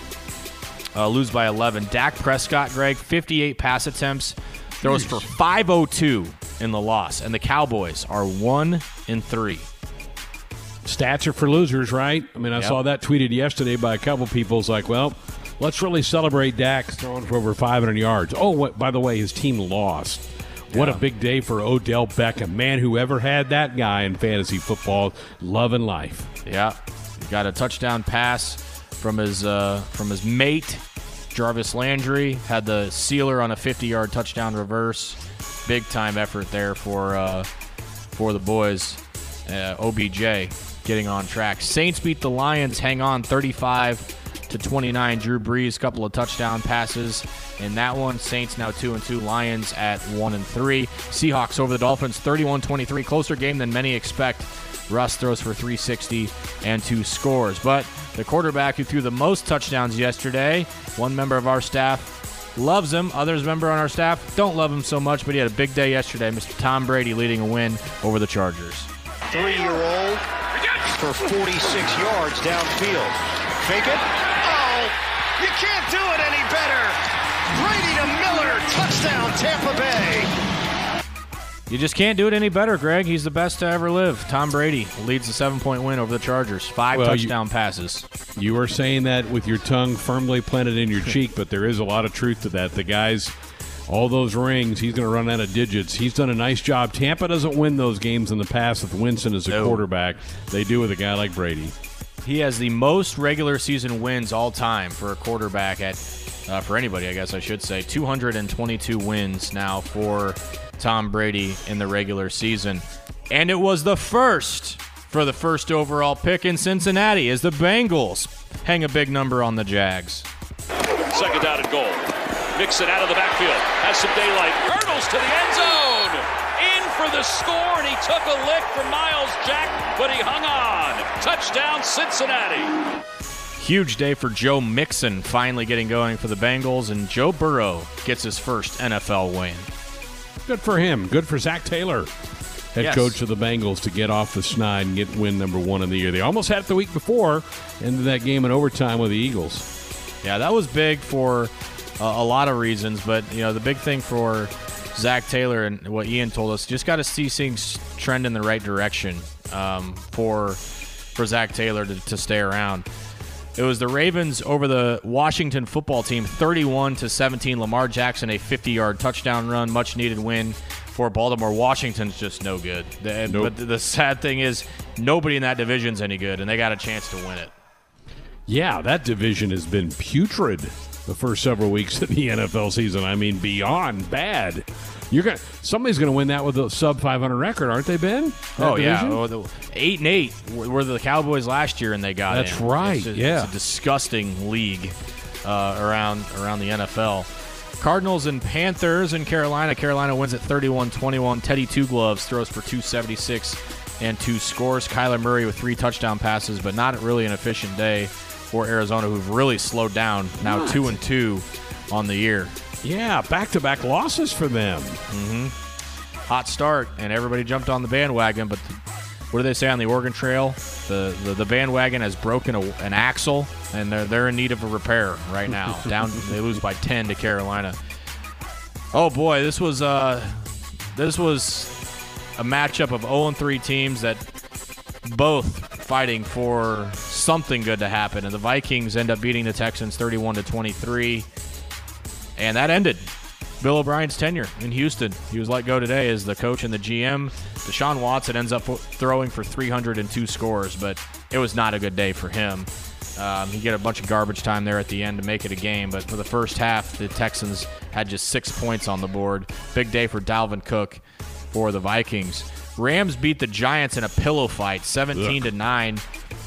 uh, lose by 11. Dak Prescott, Greg, 58 pass attempts, throws for 502 in the loss, and the Cowboys are one in three. Stats are for losers, right? I mean, I Yep. saw that tweeted yesterday by a couple people. It's like, well, let's really celebrate Dak throwing for over 500 yards. Oh, what, by the way, his team lost. What a big day for Odell Beckham. Man, whoever had that guy in fantasy football, loving life. Yeah, he got a touchdown pass from his uh, from his mate Jarvis Landry. Had the sealer on a 50-yard touchdown reverse. Big time effort there for uh, for the boys. Uh, OBJ getting on track. Saints beat the Lions. Hang on, 35 to 29. Drew Brees, couple of touchdown passes in that one. Saints now two and two. Lions at one and three. Seahawks over the Dolphins, 31-23. Closer game than many expect. Russ throws for 360 and two scores. But the quarterback who threw the most touchdowns yesterday, one member of our staff loves him. Others member on our staff don't love him so much, but he had a big day yesterday. Mr. Tom Brady leading a win over the Chargers. Three-year-old for 46 yards downfield. Fake it. Oh, you can't do it any better. Brady to Miller, touchdown Tampa Bay. You just can't do it any better, Greg. He's the best to ever live. Tom Brady leads the seven-point win over the Chargers. Five Well, you- touchdown passes. You are saying that with your tongue firmly planted in your cheek, but there is a lot of truth to that. The guy's all those rings, he's going to run out of digits. He's done a nice job. Tampa doesn't win those games in the past with Winston as a No. quarterback. They do with a guy like Brady. He has the most regular season wins all time for a quarterback at uh, for anybody, I guess I should say. 222 wins now for Tom Brady in the regular season. And it was the first for the first overall pick in Cincinnati as the Bengals hang a big number on the Jags. Second down and goal. Mixon out of the backfield. Has some daylight. Hurdles to the end zone. In for the score, and he took a lick from Myles Jack, but he hung on. Touchdown, Cincinnati. Huge day for Joe Mixon finally getting going for the Bengals, and Joe Burrow gets his first NFL win. Good for him. Good for Zac Taylor, head Yes. coach of the Bengals, to get off the snide and get win number one in the year. They almost had it the week before, ended that game in overtime with the Eagles. Yeah, that was big for uh, a lot of reasons, but you know the big thing for Zac Taylor and what Ian told us, just got to see things trend in the right direction um, for for Zac Taylor to, to stay around. It was the Ravens over the Washington football team, 31 to 17. Lamar Jackson a 50-yard touchdown run, much needed win for Baltimore. Washington's just no good. The- Nope. But the sad thing is, nobody in that division's any good, and they got a chance to win it. Yeah, that division has been putrid the first several weeks of the <laughs> NFL season. I mean, beyond bad. You're gonna somebody's gonna win that with a sub 500 record, aren't they, Ben? That oh yeah, oh, the, eight and eight were the Cowboys last year, and they got That's in. right, It's a, yeah. it's a disgusting league uh, around around the NFL. Cardinals and Panthers in Carolina. Carolina wins at 31-21. Teddy Two Gloves throws for 276 and two scores. Kyler Murray with three touchdown passes, but not really an efficient day for Arizona, who've really slowed down. Now Not. two and two on the year. Yeah, back to back losses for them. Mm-hmm. Hot start, and everybody jumped on the bandwagon. But the, what do they say on the Oregon Trail? The the, the bandwagon has broken a, an axle, and they're they're in need of a repair right now. <laughs> Down, they lose by ten to Carolina. Oh boy, this was uh, this was a matchup of 0 and 3 teams that both fighting for something good to happen, and the Vikings end up beating the Texans 31 to 23. And that ended Bill O'Brien's tenure in Houston. He was let go today as the coach and the GM. Deshaun Watson ends up throwing for 302 scores, but it was not a good day for him. Um, he get a bunch of garbage time there at the end to make it a game, but for the first half, the Texans had just six points on the board. Big day for Dalvin Cook for the Vikings. Rams beat the Giants in a pillow fight, 17 to nine.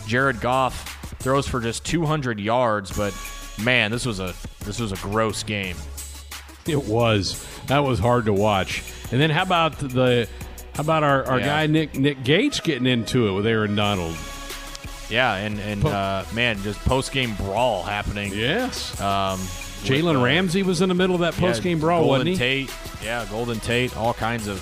Jared Goff throws for just 200 yards, but man, this was a this was a gross game. It was. That was hard to watch. And then how about the how about our, our Yeah. guy Nick Nick Gates getting into it with Aaron Donald? Yeah, and and Po- uh, man, just post game brawl happening. Yes. Um, Jalen uh, Ramsey was in the middle of that post game brawl, Golden wasn't he? Tate, yeah, Golden Tate, all kinds of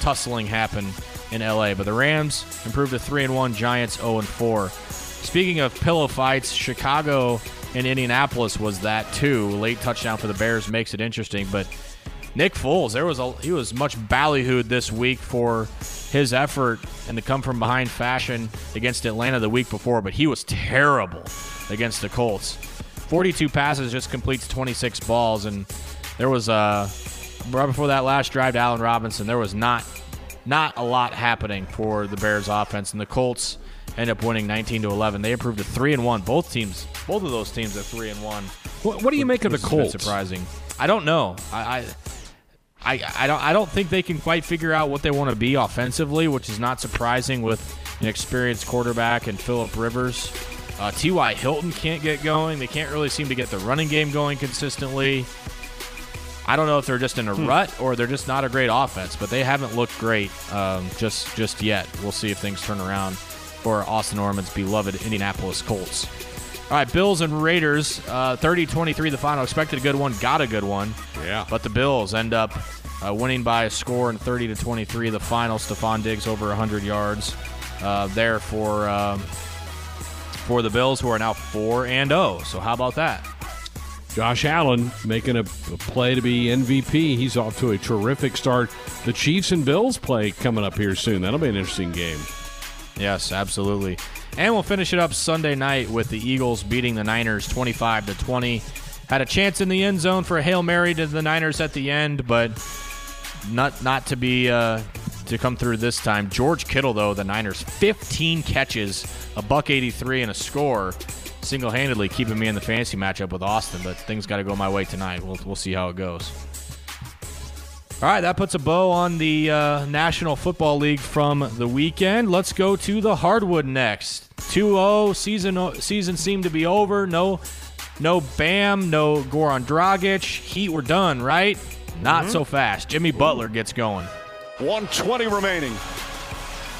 tussling happened in LA. But the Rams improved to three and one, Giants zero and four. Speaking of pillow fights, Chicago and Indianapolis was that too. Late touchdown for the Bears makes it interesting, but Nick Foles, there was a he was much ballyhooed this week for his effort and the come from behind fashion against Atlanta the week before, but he was terrible against the Colts. 42 passes, just completes 26 balls, and there was uh right before that last drive to Allen Robinson, there was not not a lot happening for the Bears offense, and the Colts end up winning 19 to 11. They improved to three and one. Both teams, both of those teams, are three and one. What, what do you make of the Which Colts? Surprising. I don't know. I, I I, I don't I don't think they can quite figure out what they want to be offensively, which is not surprising with an experienced quarterback and Philip Rivers. Uh, T.Y. Hilton can't get going. They can't really seem to get the running game going consistently. I don't know if they're just in a Hmm. rut or they're just not a great offense, but they haven't looked great um, just just yet. We'll see if things turn around for Austin Orman's beloved Indianapolis Colts. All right, Bills and Raiders, uh, 30-23 the final. Expected a good one, got a good one. Yeah. But the Bills end up uh, winning by a score in 30 to 23 the final. Stefon Diggs over 100 yards uh, there for um, for the Bills, who are now 4 and 0. So how about that? Josh Allen making a, a play to be MVP. He's off to a terrific start. The Chiefs and Bills play coming up here soon. That'll be an interesting game. Yes, absolutely. And we'll finish it up Sunday night with the Eagles beating the Niners 25 to 20. Had a chance in the end zone for a Hail Mary to the Niners at the end, but not not to be uh, to come through this time. George Kittle though, the Niners 15 catches, a buck 83 and a score, single-handedly keeping me in the fantasy matchup with Austin, but things got to go my way tonight. We'll we'll see how it goes. All right, that puts a bow on the uh, National Football League from the weekend. Let's go to the hardwood next. 2-0 season season seemed to be over. No no Bam, no Goran Dragic. Heat were done, right? Not so fast. Jimmy Butler gets going. 120 remaining.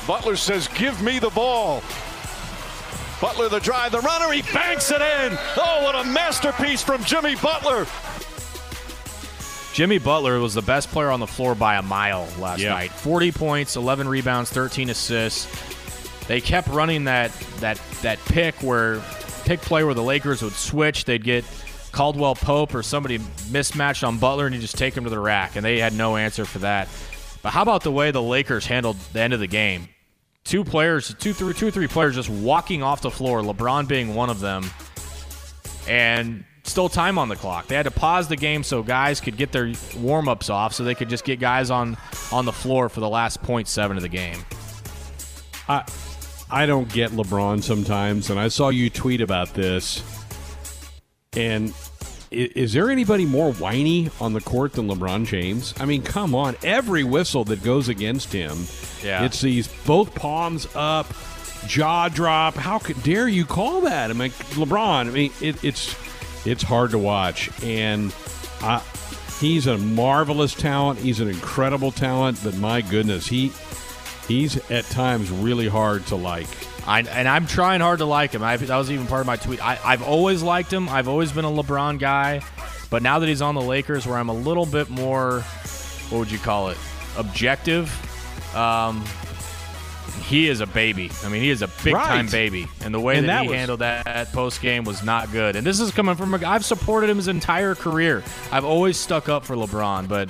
Butler says, Give me the ball. Butler, the drive, the runner, he banks it in. Oh, what a masterpiece from Jimmy Butler. Jimmy Butler was the best player on the floor by a mile last Yeah. night. 40 points, 11 rebounds, 13 assists. They kept running that that that pick where pick play where the Lakers would switch. They'd get Caldwell Pope or somebody mismatched on Butler and you just take him to the rack, and they had no answer for that. But how about the way the Lakers handled the end of the game? Two players, two, three, two, three players just walking off the floor. LeBron being one of them, and still time on the clock. They had to pause the game so guys could get their warm ups off, so they could just get guys on on the floor for the last 0.7 of the game. I I don't get LeBron sometimes, and I saw you tweet about this. And is there anybody more whiny on the court than LeBron James? I mean, come on! Every whistle that goes against him, Yeah. it's these both palms up, jaw drop. How could dare you call that? I mean, LeBron. I mean, it, it's it's hard to watch, and I, he's a marvelous talent. He's an incredible talent, but my goodness, he he's at times really hard to like. I, and I'm trying hard to like him. I, that was even part of my tweet. I, I've always liked him. I've always been a LeBron guy, but now that he's on the Lakers, where I'm a little bit more, what would you call it, objective. Um, he is a baby. I mean, he is a big time baby, and the way And that, that he was- handled that post game was not good. And this is coming from a guy I've supported him his entire career. I've always stuck up for LeBron, but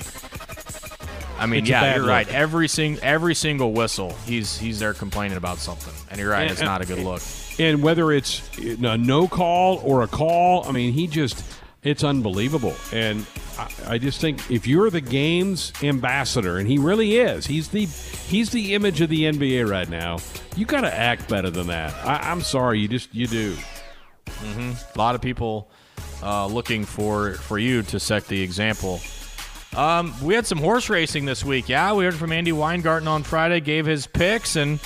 I mean, It's yeah, you're look. right. Every sing every single whistle, he's he's there complaining about something, and you're right. And- it's not a good look. And whether it's a no call or a call, I mean, he just, it's unbelievable. And I, I just think if you're the game's ambassador, and he really is, he's the he's the image of the NBA right now. You got to act better than that. I, I'm sorry, you just you do. Mm-hmm. A lot of people uh, looking for for you to set the example. Um, we had some horse racing this week. Yeah, we heard from Andy Weingarten on Friday, gave his picks, and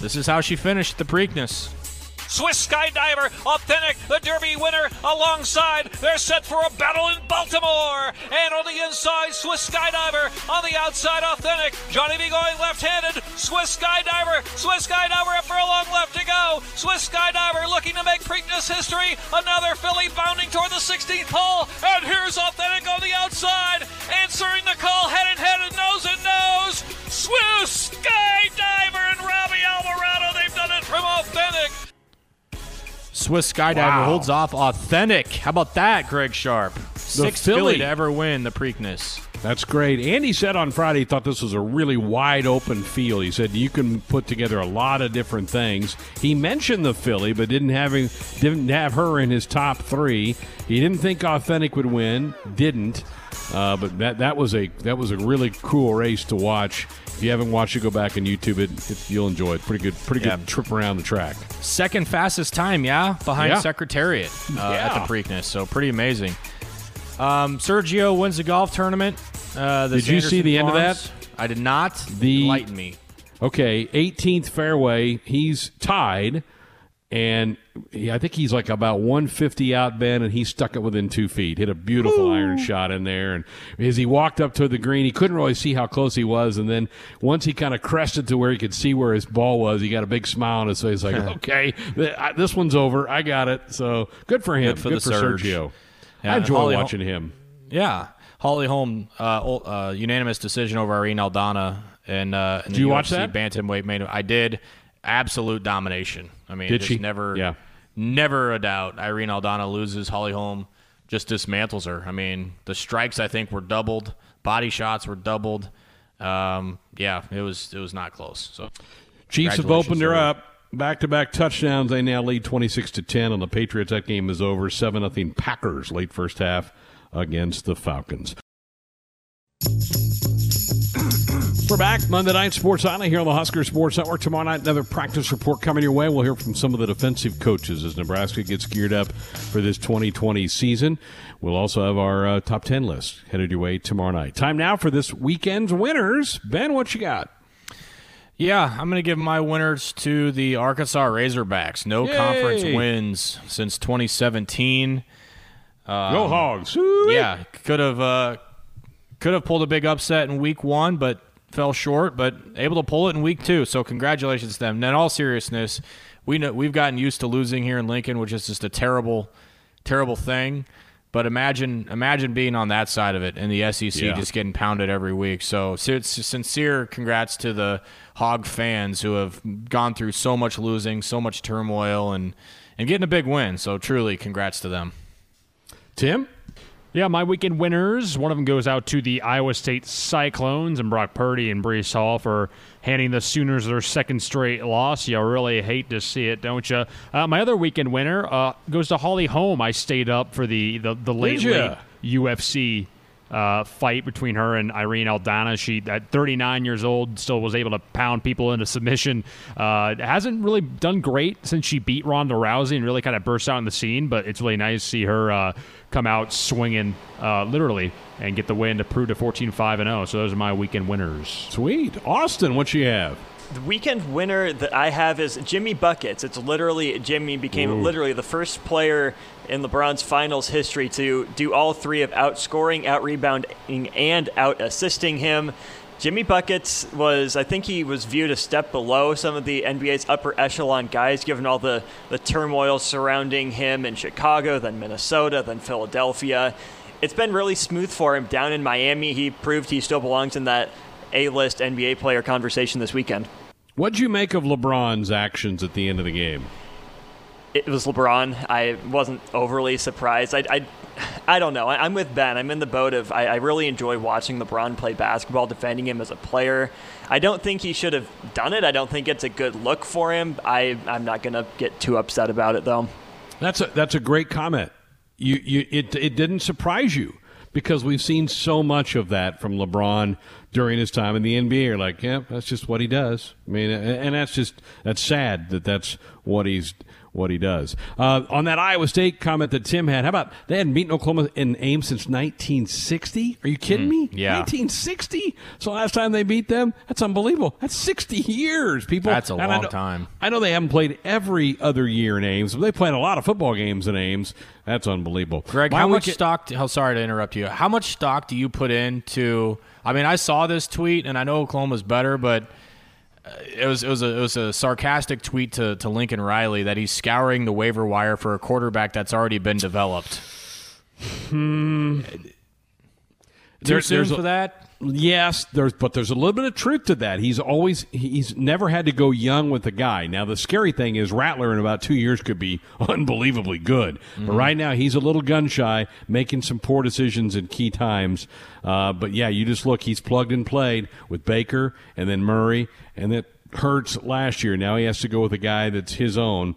this is how she finished the Preakness. Swiss Skydiver, authentic, the Derby winner alongside. They're set for a battle in Baltimore. And on the inside, Swiss Skydiver. On the outside, authentic. Johnny V going left handed. Swiss Skydiver. Swiss Skydiver up for a long left to go. Swiss Skydiver looking to make Preakness history. Another filly bounding toward the 16th hole. And here's authentic on the outside. Answering the call head and head and nose and nose. Swiss Skydiver and Robby Albarado. They've done it from authentic. Swiss Skydiver Wow. holds off authentic. How about that, Greg Sharpe? Sixth filly. filly. to ever win the Preakness. That's great. Andy said on Friday he thought this was a really wide open field. He said you can put together a lot of different things. He mentioned the filly, but didn't have him, didn't have her in his top three. He didn't think Authentic would win. Didn't. Uh, but that that was a that was a really cool race to watch. If you haven't watched it, go back on YouTube. It, it you'll enjoy it. Pretty good, pretty good trip around the track. Second fastest time, yeah, behind Yeah. Secretariat uh, at the Preakness. So pretty amazing. Um, Sergio wins the golf tournament. Uh, the Did you see Sanderson the end of that? I did not. The Enlighten me. Okay, 18th fairway. He's tied, and I think he's like about 150 out, Ben, and he stuck it within two feet. Hit a beautiful iron shot in there, and as he walked up to the green, he couldn't really see how close he was, and then once he kind of crested to where he could see where his ball was, he got a big smile on his face, like, <laughs> "Okay, th- I- this one's over. I got it." So good for him. Good for the Surge. Sergio. Yeah, I enjoy Holly- watching him. Yeah, Holly Holm, uh, uh, unanimous decision over Irene Aldana, and uh, in Did the you watch UFC that? Bantamweight main. I did. Absolute domination. I mean, Did just she? Never, Yeah. Never a doubt. Irene Aldana loses. Holly Holm just dismantles her. I mean, the strikes I think were doubled. Body shots were doubled. Um, yeah, it was it was not close. So Chiefs have opened her up. Back to back touchdowns. They now lead 26 to 10 on the Patriots. That game is over. 7 0 Packers late first half against the Falcons. We're back Monday Night Sports Island here on the Husker Sports Network. Tomorrow night, another practice report coming your way. We'll hear from some of the defensive coaches as Nebraska gets geared up for this 2020 season. We'll also have our uh, top 10 list headed your way tomorrow night. Time now for this weekend's winners. Ben, what you got? Yeah, I'm going to give my winners to the Arkansas Razorbacks. No Yay! conference wins since 2017. Um, Go Hogs! Yeah, could have uh, could have pulled a big upset in week one, but fell short. But able to pull it in week two. So congratulations to them. And in all seriousness, we know we've gotten used to losing here in Lincoln, which is just a terrible, terrible thing. But imagine imagine being on that side of it in the SEC, Yeah. just getting pounded every week. So si- sincere congrats to the Hog fans who have gone through so much losing, so much turmoil, and and getting a big win. So truly, congrats to them. Tim? Yeah, my weekend winners. One of them goes out to the Iowa State Cyclones and Brock Purdy and Breece Hall for handing the Sooners their second straight loss. You really hate to see it, don't you? Uh, my other weekend winner uh, goes to Holly Holm. I stayed up for the the, the late, late UFC uh, fight between her and Irene Aldana. She, at 39 years old, still was able to pound people into submission. Uh, hasn't really done great since she beat Ronda Rousey and really kind of burst out in the scene, but it's really nice to see her uh, come out swinging, uh, literally, and get the win to prove to 14 5 and 0. So those are my weekend winners. Sweet. Austin, what you have? The weekend winner that I have is Jimmy Buckets. It's literally Jimmy became Ooh. literally the first player in LeBron's finals history to do all three of outscoring, out rebounding, and out assisting him. Jimmy Buckets was, I think he was viewed a step below some of the NBA's upper echelon guys, given all the, the turmoil surrounding him in Chicago, then Minnesota, then Philadelphia. It's been really smooth for him down in Miami. He proved he still belongs in that A list NBA player conversation this weekend. What'd you make of LeBron's actions at the end of the game? It was LeBron. I wasn't overly surprised. I, I, I don't know. I, I'm with Ben. I'm in the boat of I, I really enjoy watching LeBron play basketball, defending him as a player. I don't think he should have done it. I don't think it's a good look for him. I, I'm not going to get too upset about it, though. That's a that's a great comment. You you it it didn't surprise you because we've seen so much of that from LeBron during his time in the NBA. You're like, yeah, that's just what he does. I mean, and that's just that's sad that that's what he's what he does. Uh, on that Iowa State comment that Tim had, how about they hadn't beaten Oklahoma in Ames since 1960? Are you kidding me? Mm, yeah. 1960. So last time they beat them, that's unbelievable. That's 60 years, people. That's a And I long know- time. I know they haven't played every other year in Ames, but they played a lot of football games in Ames. That's unbelievable. Greg, My how much weekend- stock? Oh, sorry to interrupt you. How much stock do you put into? I mean, I saw this tweet, and I know Oklahoma's better, but it was it was a it was a sarcastic tweet to to Lincoln Riley that he's scouring the waiver wire for a quarterback that's already been developed. Hmm. Too soon a- for that? Yes, there's but there's a little bit of truth to that. He's always he's never had to go young with a guy. Now the scary thing is Rattler in about two years could be <laughs> unbelievably good, but Mhm. right now he's a little gun shy, making some poor decisions in key times. Uh, but yeah, you just look, he's plugged and played with Baker and then Murray, and that hurts last year. Now he has to go with a guy that's his own.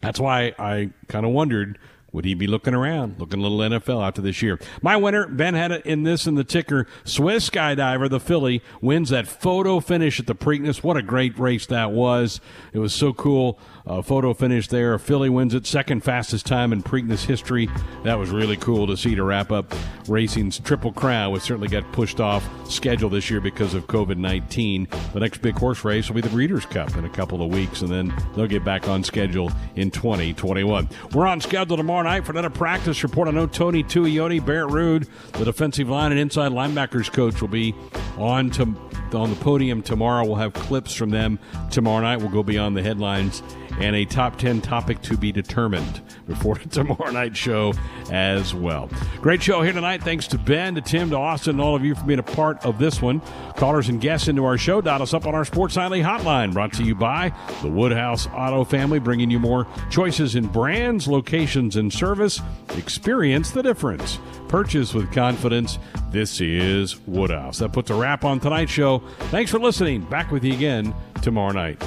That's why I kind of wondered would he be looking around, looking a little NFL after this year? My winner, Ben had it in this in the ticker. Swiss Skydiver, the filly, wins that photo finish at the Preakness. What a great race that was! It was so cool. Uh, photo finish there. Filly wins it, second fastest time in Preakness history. That was really cool to see to wrap up racing's Triple Crown, which certainly got pushed off schedule this year because of COVID 19. The next big horse race will be the Breeders' Cup in a couple of weeks, and then they'll get back on schedule in 2021. We're on schedule tomorrow night for another practice report. I know Tony Tuioti, Barrett Rude, the defensive line and inside linebackers coach, will be on to on the podium tomorrow. We'll have clips from them tomorrow night. We'll go beyond the headlines and a top 10 topic to be determined before <laughs> tomorrow night show as well. Great show here tonight. Thanks to Ben, to Tim, to Austin, and all of you for being a part of this one. Callers and guests into our show, dial us up on our Sports Nightly hotline, brought to you by the Woodhouse Auto Family, bringing you more choices in brands, locations, and service. Experience the difference. Purchase with confidence. This is Woodhouse. That puts a wrap on tonight's show. Thanks for listening. Back with you again tomorrow night.